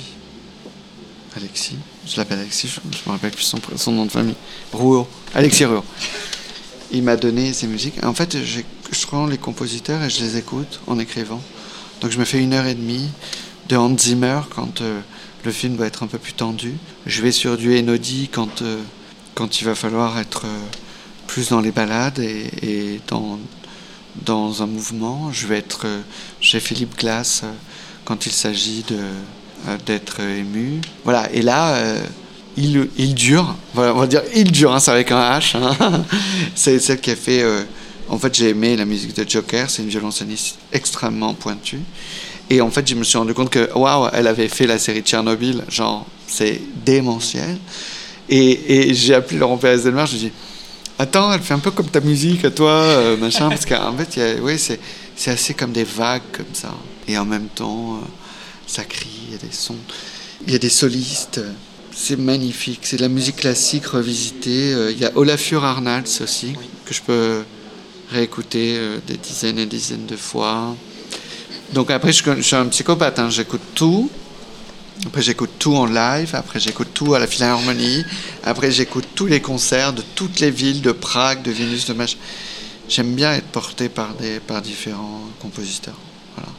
Alexis, je l'appelle Alexis, je ne me rappelle plus son, son, nom de famille. Rouault, Alexis Rouault il m'a donné ces musiques. En fait, je prends les compositeurs et je les écoute en écrivant. Donc je me fais une heure et demie de Hans Zimmer quand euh, le film va être un peu plus tendu. Je vais sur du Enodi quand, euh, quand il va falloir être euh, plus dans les balades et, dans, dans un mouvement. Je vais être chez Philippe Glass quand il s'agit d'être ému. Voilà, et là il, dure, on va dire il dure, hein, c'est avec un H. Hein. c'est celle qui a fait. Euh, en fait, j'ai aimé la musique de Joker, c'est une violoncelliste extrêmement pointue. Et en fait, je me suis rendu compte que, waouh, elle avait fait la série Tchernobyl, genre, c'est démentiel. Et, et j'ai appelé Laurent Pérez Delmar, je lui ai dit, attends, elle fait un peu comme ta musique à toi, euh, machin, parce qu'en fait, oui, c'est, c'est assez comme des vagues comme ça. Et en même temps, euh, ça crie, il y a des sons, il y a des solistes. C'est magnifique, c'est de la musique classique revisitée. Euh, il y a Olafur Arnalds aussi, que je peux réécouter euh, des dizaines et des dizaines de fois. Donc après, je, suis un psychopathe, hein. j'écoute tout. Après, j'écoute tout en live. Après, j'écoute tout à la Philharmonie. Après, j'écoute tous les concerts de toutes les villes, de Prague, de Vénus, de Mach. J'aime bien être porté par, des, par différents compositeurs. Voilà.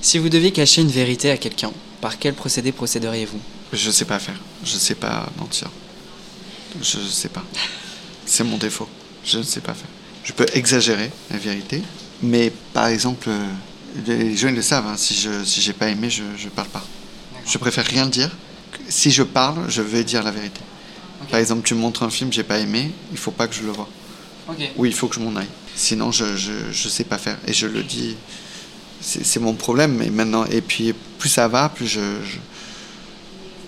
Si vous deviez cacher une vérité à quelqu'un, par quel procédé procéderiez-vous? Je ne sais pas faire. Je ne sais pas mentir. Je ne sais pas. C'est mon défaut. Je ne sais pas faire. Je peux exagérer la vérité, mais par exemple, euh, les gens le savent. Hein, si je si j'ai pas aimé, je ne parle pas. Je préfère rien dire. Si je parle, je vais dire la vérité. Par exemple, tu me montres un film, j'ai pas aimé, il faut pas que je le vois. Oui, il faut que je m'en aille. Sinon, je, je sais pas faire. Et je le dis c'est mon problème. Et maintenant, et puis plus ça va, plus je,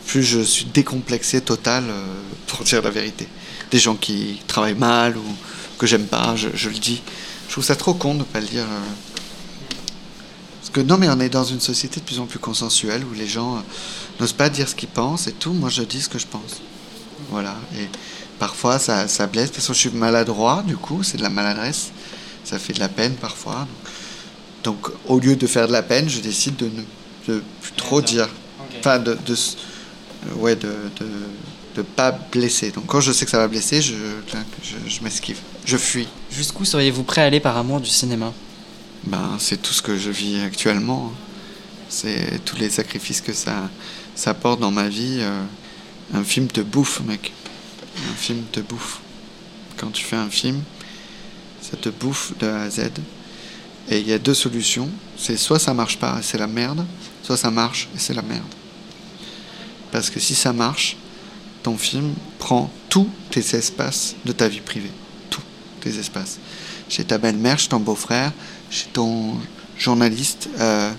plus je suis décomplexé total euh, pour dire la vérité. Des gens qui travaillent mal ou que j'aime pas, je, le dis. Je trouve ça trop con de ne pas le dire. Euh. Parce que non, mais on est dans une société de plus en plus consensuelle où les gens euh, n'osent pas dire ce qu'ils pensent et tout. Moi, je dis ce que je pense. Voilà. Et parfois, ça, ça blesse parce que je suis maladroit, du coup, c'est de la maladresse. Ça fait de la peine parfois. Donc, au lieu de faire de la peine, je décide de ne plus trop dire. Enfin, de, de, ouais, de, de, pas blesser. Donc, quand je sais que ça va blesser, je, je, m'esquive. Je fuis. Jusqu'où seriez-vous prêt à aller par amour du cinéma? Ben, C'est tout ce que je vis actuellement. C'est tous les sacrifices que ça, ça apporte dans ma vie. Euh, un film te bouffe, mec. Un film te bouffe. Quand tu fais un film, ça te bouffe de A à Z. Et il y a deux solutions. C'est soit ça marche pas et c'est la merde, soit ça marche et c'est la merde. Parce que si ça marche, ton film prend tous tes espaces de ta vie privée. Tous tes espaces. Chez ta belle-mère, chez ton beau-frère, chez ton journaliste, euh,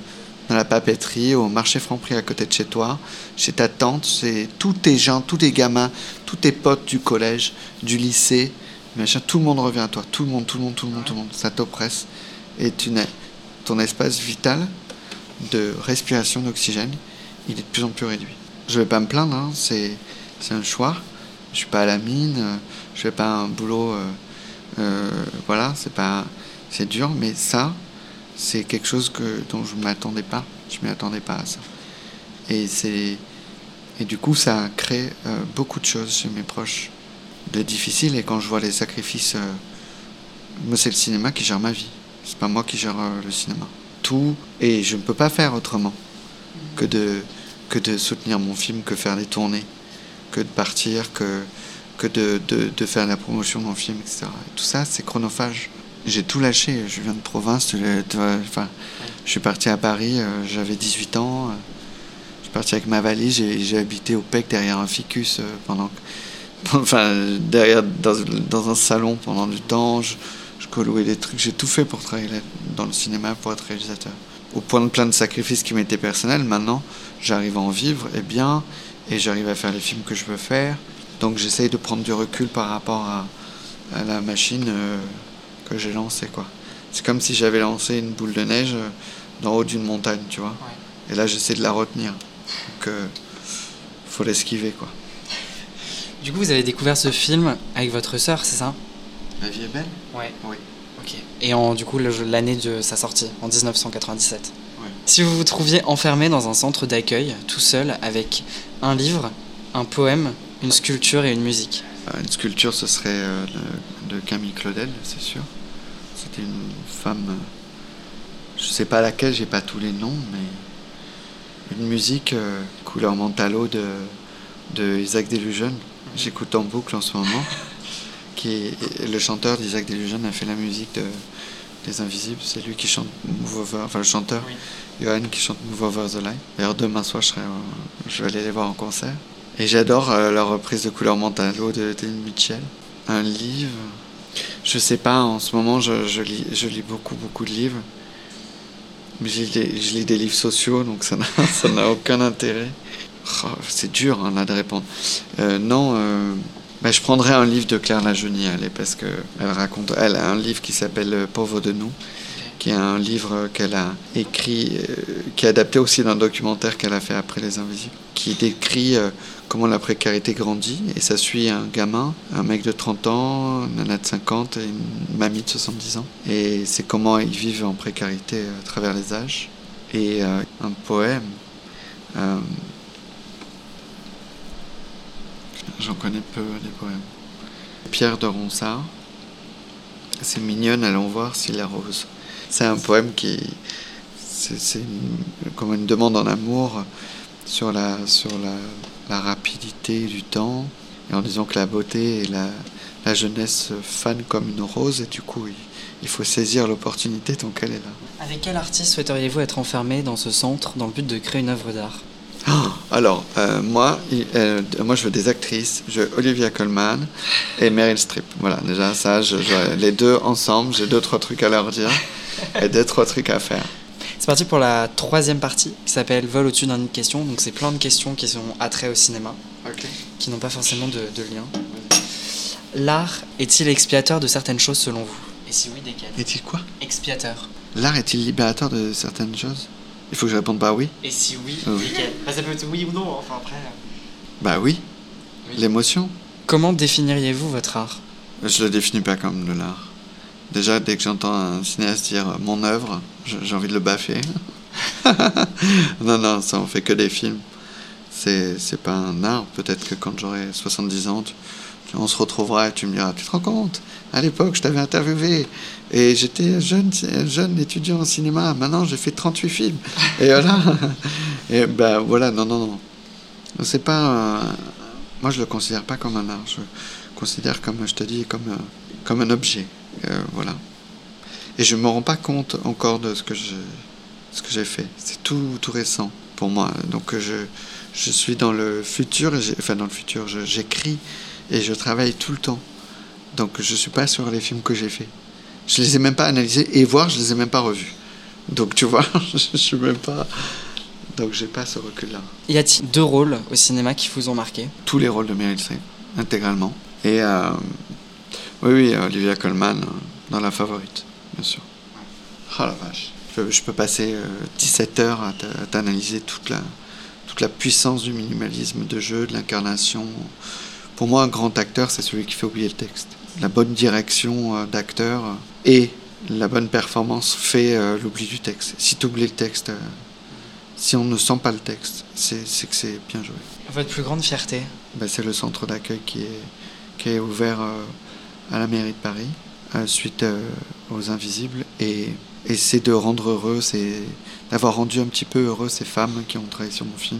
dans la papeterie, au marché Franprix à côté de chez toi, chez ta tante, c'est tous tes gens, tous tes gamins, tous tes potes du collège, du lycée, machin, tout le monde revient à toi. Tout le monde, tout le monde, tout le monde, tout le monde. Ça t'oppresse et ton espace vital de respiration d'oxygène, il est de plus en plus réduit. Je ne vais pas me plaindre, hein, c'est, un choix. Je suis pas à la mine, je fais pas un boulot, euh, euh, voilà, c'est pas, c'est dur, mais ça, c'est quelque chose que dont je m'attendais pas. Je m'y attendais pas à ça. Et et du coup, ça crée euh, beaucoup de choses chez mes proches de difficiles. Et quand je vois les sacrifices, moi, c'est le cinéma qui gère ma vie. C'est pas moi qui gère euh, le cinéma. Tout, et je ne peux pas faire autrement que de, que de soutenir mon film, que faire des tournées, que de partir, que, que de, de, de faire la promotion de mon film, etc. tout ça, c'est chronophage. J'ai tout lâché. Je viens de province. enfin, je suis parti à Paris, euh, j'avais 18 ans. je suis parti avec ma valise. J'ai habité au PEC derrière un ficus euh, pendant. Enfin, derrière, dans, dans, un salon pendant du temps. Je louer des trucs. J'ai tout fait pour travailler dans le cinéma, pour être réalisateur. Au point de plein de sacrifices qui m'étaient personnels, maintenant, j'arrive à en vivre et bien, et j'arrive à faire les films que je veux faire. Donc j'essaye de prendre du recul par rapport à, à la machine euh, que j'ai lancée. quoi. C'est comme si j'avais lancé une boule de neige euh, d'en haut d'une montagne, tu vois. Et là, j'essaie de la retenir. Donc, euh, faut l'esquiver, quoi. Du coup, vous avez découvert ce film avec votre sœur, c'est ça? La vie est belle Ouais. Oui. Ok. Et en, du coup, l'année de sa sortie, en 1997. Ouais. Si vous vous trouviez enfermé dans un centre d'accueil, tout seul, avec un livre, un poème, une sculpture et une musique, Euh, Une sculpture, ce serait euh, de, de Camille Claudel, c'est sûr. C'était une femme, euh, je sais pas laquelle, j'ai pas tous les noms, mais une musique couleur mentalo de, de Isaac Delusion. J'écoute en boucle en ce moment. Qui est, le chanteur d'Isaac Delusion a fait la musique de, des Invisibles. C'est lui qui chante Move Over, enfin le chanteur, Johan qui chante Move Over the Line. D'ailleurs, demain soir, je, serai, je vais aller les voir en concert. Et j'adore euh, leur reprise de Couleur Mentalo de Dean Mitchell. Un livre. Je sais pas, en ce moment, je, je lis, je lis beaucoup, beaucoup de livres. Mais je lis des, je lis des livres sociaux, donc ça n'a, ça n'a aucun intérêt. Oh, c'est dur hein, là de répondre. Euh, non, euh, bah, je prendrais un livre de Claire allez, parce que elle raconte. Elle a un livre qui s'appelle Pauvre de nous, qui est un livre qu'elle a écrit, euh, qui est adapté aussi d'un documentaire qu'elle a fait après Les Invisibles, qui décrit euh, comment la précarité grandit. Et ça suit un gamin, un mec de 30 ans, une nana de 50 et une mamie de 70 ans. Et c'est comment ils vivent en précarité euh, à travers les âges. Et un poème. euh, J'en connais peu des poèmes. Pierre de Ronsard. C'est mignonne, allons voir s'il arrose. C'est un poème qui. C'est comme une demande en amour sur la, sur la, la rapidité du temps, et en disant que la beauté et la, la jeunesse fanent comme une rose, et du coup, il, il faut saisir l'opportunité tant qu'elle est là. Avec quel artiste souhaiteriez-vous être enfermé dans ce centre dans le but de créer une œuvre d'art? Alors, euh, moi, il- euh, moi, je veux des actrices. Je veux Olivia Colman et Meryl Streep. Voilà, déjà, ça, je, je- les deux ensemble, j'ai deux, trois trucs à leur dire et deux, trois trucs à faire. C'est parti pour la troisième partie qui s'appelle Vol au-dessus d'une question. Donc c'est plein de questions qui sont attrait au cinéma, qui n'ont pas forcément de, de lien. L'art est-il expiateur de certaines choses selon vous? Et si oui, desquelles? Est-il quoi? Expiateur. L'art est-il libérateur de certaines choses? Il faut que je réponde pas oui Et si oui, Oui. lesquelles bah, Ça peut être oui ou non, enfin après. Bah oui. Oui. L'émotion Comment définiriez-vous votre art? Je le définis pas comme de l'art. Déjà, dès que j'entends un cinéaste dire euh, mon œuvre, j'ai envie de le baffer. non, non, ça on fait que des films. C'est, c'est pas un art. Peut-être que quand j'aurai 70 ans, tu- on se retrouvera et tu me diras Tu te rends compte? À l'époque, je t'avais interviewé et j'étais jeune, jeune étudiant en cinéma. Maintenant, j'ai fait 38 films. Et voilà. Et ben voilà, non, non, non. C'est pas. un- Moi, je le considère pas comme un art. Je le considère, comme je te dis, comme, euh, comme un objet. Euh, voilà. Et je me rends pas compte encore de ce que je, ce que j'ai fait. C'est tout, tout récent pour moi. Donc euh, je, je suis dans le futur, enfin dans le futur, j'écris et je travaille tout le temps. Donc je suis pas sur les films que j'ai faits. Je les ai même pas analysés et voir, je les ai même pas revus. Donc tu vois, je suis même pas. Donc j'ai pas ce recul-là. Y a-t-il deux rôles au cinéma qui vous ont marqué? Tous les rôles de Meryl Streep, intégralement. Et euh, oui, oui, Olivia Colman euh, dans la favorite, bien sûr. Oh la vache. Je peux, je peux passer euh, 17 heures à t'a- à t'analyser toute la, toute la puissance du minimalisme de jeu, de l'incarnation. Pour moi, un grand acteur, c'est celui qui fait oublier le texte. La bonne direction euh, d'acteur et la bonne performance fait euh, l'oubli du texte. Si tu oublies le texte, euh, si on ne sent pas le texte, c'est c'est que c'est bien joué. Votre plus grande fierté Ben, c'est le centre d'accueil qui est, qui est ouvert euh, à la mairie de Paris suite aux Invisibles. Et, et c'est de rendre heureux, c'est d'avoir rendu un petit peu heureux ces femmes qui ont travaillé sur mon film.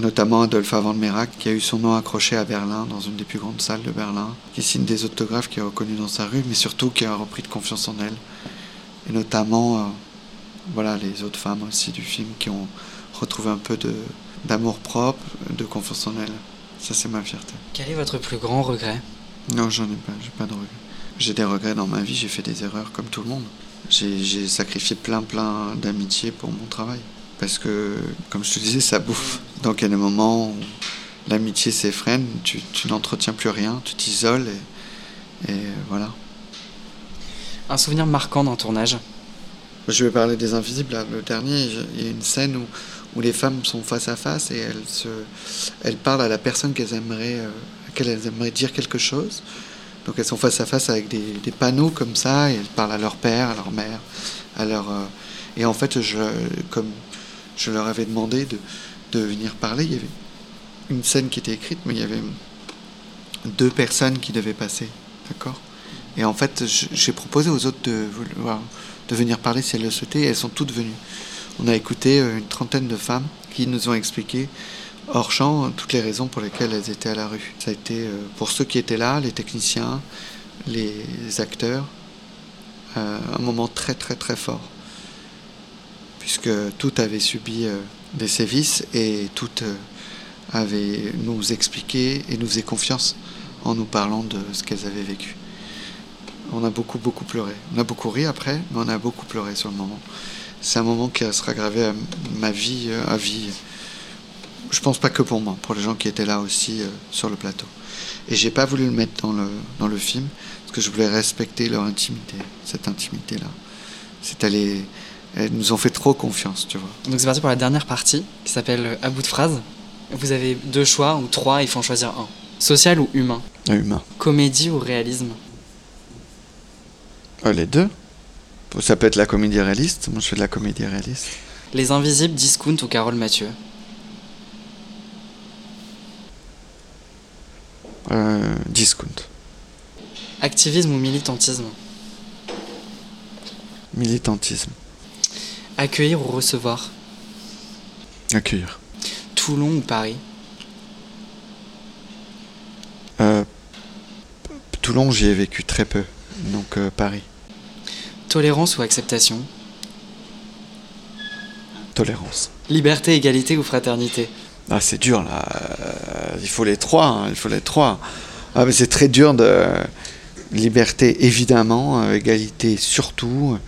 Notamment Adolphe Van Merak, qui a eu son nom accroché à Berlin, dans une des plus grandes salles de Berlin, qui signe des autographes, qui est reconnu dans sa rue, mais surtout qui a repris de confiance en elle. Et notamment, euh, voilà, les autres femmes aussi du film qui ont retrouvé un peu de, d'amour propre, de confiance en elles. Ça, c'est ma fierté. Quel est votre plus grand regret? Non, j'en ai pas, j'ai pas de regrets. J'ai des regrets dans ma vie, j'ai fait des erreurs comme tout le monde. J'ai j'ai sacrifié plein, plein d'amitié pour mon travail. Parce que, comme je te disais, ça bouffe. Donc, il y a des moments où l'amitié s'effrène, tu, tu n'entretiens plus rien, tu t'isoles Et voilà. Un souvenir marquant d'un tournage? Je vais parler des Invisibles, le dernier. Il y a une scène où, où les femmes sont face à face et elles, se, elles parlent à la personne qu'elles aimeraient, euh, à laquelle elles aimeraient dire quelque chose. Donc elles sont face à face avec des, des, panneaux comme ça et elles parlent à leur père, à leur mère, à leur... Euh, et en fait, je, comme je leur avais demandé de, venir parler, il y avait une scène qui était écrite, mais il y avait deux personnes qui devaient passer. D'accord? Et en fait, j'ai proposé aux autres de, de venir parler si elles le souhaitaient, et elles sont toutes venues. On a écouté euh, une trentaine de femmes qui nous ont expliqué hors champ toutes les raisons pour lesquelles elles étaient à la rue. Ça a été euh, pour ceux qui étaient là, les techniciens, les acteurs, euh, un moment très très très fort. Puisque tout avait subi des sévices et toutes avaient nous expliqué et nous faisaient confiance en nous parlant de ce qu'elles avaient vécu. On a beaucoup beaucoup pleuré. On a beaucoup ri après, mais on a beaucoup pleuré sur le moment c'est un moment qui sera gravé à ma vie, euh, à vie. Je pense pas que pour moi, pour les gens qui étaient là aussi euh, sur le plateau. Et j'ai pas voulu le mettre dans le, dans le film, parce que je voulais respecter leur intimité, cette intimité-là. C'est allé. Elles nous ont fait trop confiance, tu vois. Donc c'est parti pour la dernière partie, qui s'appelle À bout de phrase. Vous avez deux choix, ou trois, il faut en choisir un. Social ou humain? Humain. Comédie ou réalisme? Les deux. Ça peut être la comédie réaliste. Moi, je fais de la comédie réaliste. Les Invisibles, Discount ou Carole Mathieu? Euh, Discount. Activisme ou militantisme? Militantisme. Accueillir ou recevoir Accueillir. Toulon ou Paris euh, Toulon, j'y ai vécu très peu. Donc euh, Paris. Tolérance ou acceptation Tolérance. Liberté, égalité ou fraternité Ah, c'est dur là. Euh, il faut les trois. Hein, il faut les trois. Ah, mais c'est très dur de. Liberté, évidemment. Égalité, surtout.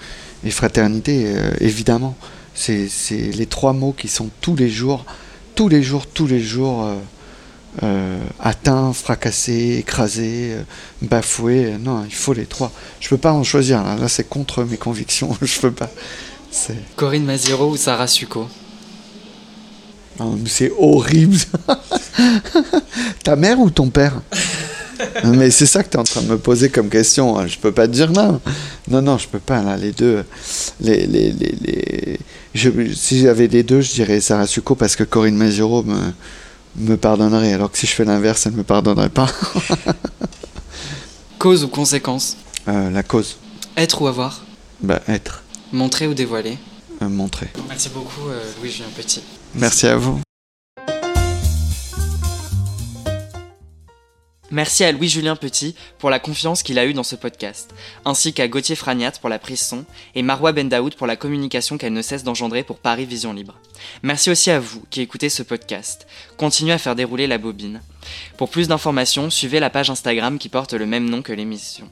Et fraternité, euh, évidemment. C'est les trois mots qui sont tous les jours, tous les jours, tous les jours euh, atteint, fracassé, écrasé, euh, bafoué. Non, il faut les trois. Je peux pas en choisir. Là, là c'est contre mes convictions. je peux pas. Corinne Maziro ou Sarah Succo C'est horrible. Ta mère ou ton père? mais c'est ça que tu es en train de me poser comme question. Hein. Je peux pas te dire non. Non, non, je peux pas. Là, les deux. Les, les, les, les... Je, si j'avais les deux, je dirais Sarah Succo parce que Corinne Maziro me, me pardonnerait, alors que si je fais l'inverse, elle ne me pardonnerait pas. cause ou conséquence euh, La cause. Être ou avoir Bah, être. Montrer ou dévoiler euh, Montrer. Merci beaucoup, euh, Louis-Julien Petit. Merci à vous. Merci à Louis-Julien Petit pour la confiance qu'il a eue dans ce podcast, ainsi qu'à Gauthier Fragnat pour la prise son et Marwa Bendaoud pour la communication qu'elle ne cesse d'engendrer pour Paris Vision Libre. Merci aussi à vous qui écoutez ce podcast. Continuez à faire dérouler la bobine. Pour plus d'informations, suivez la page Instagram qui porte le même nom que l'émission.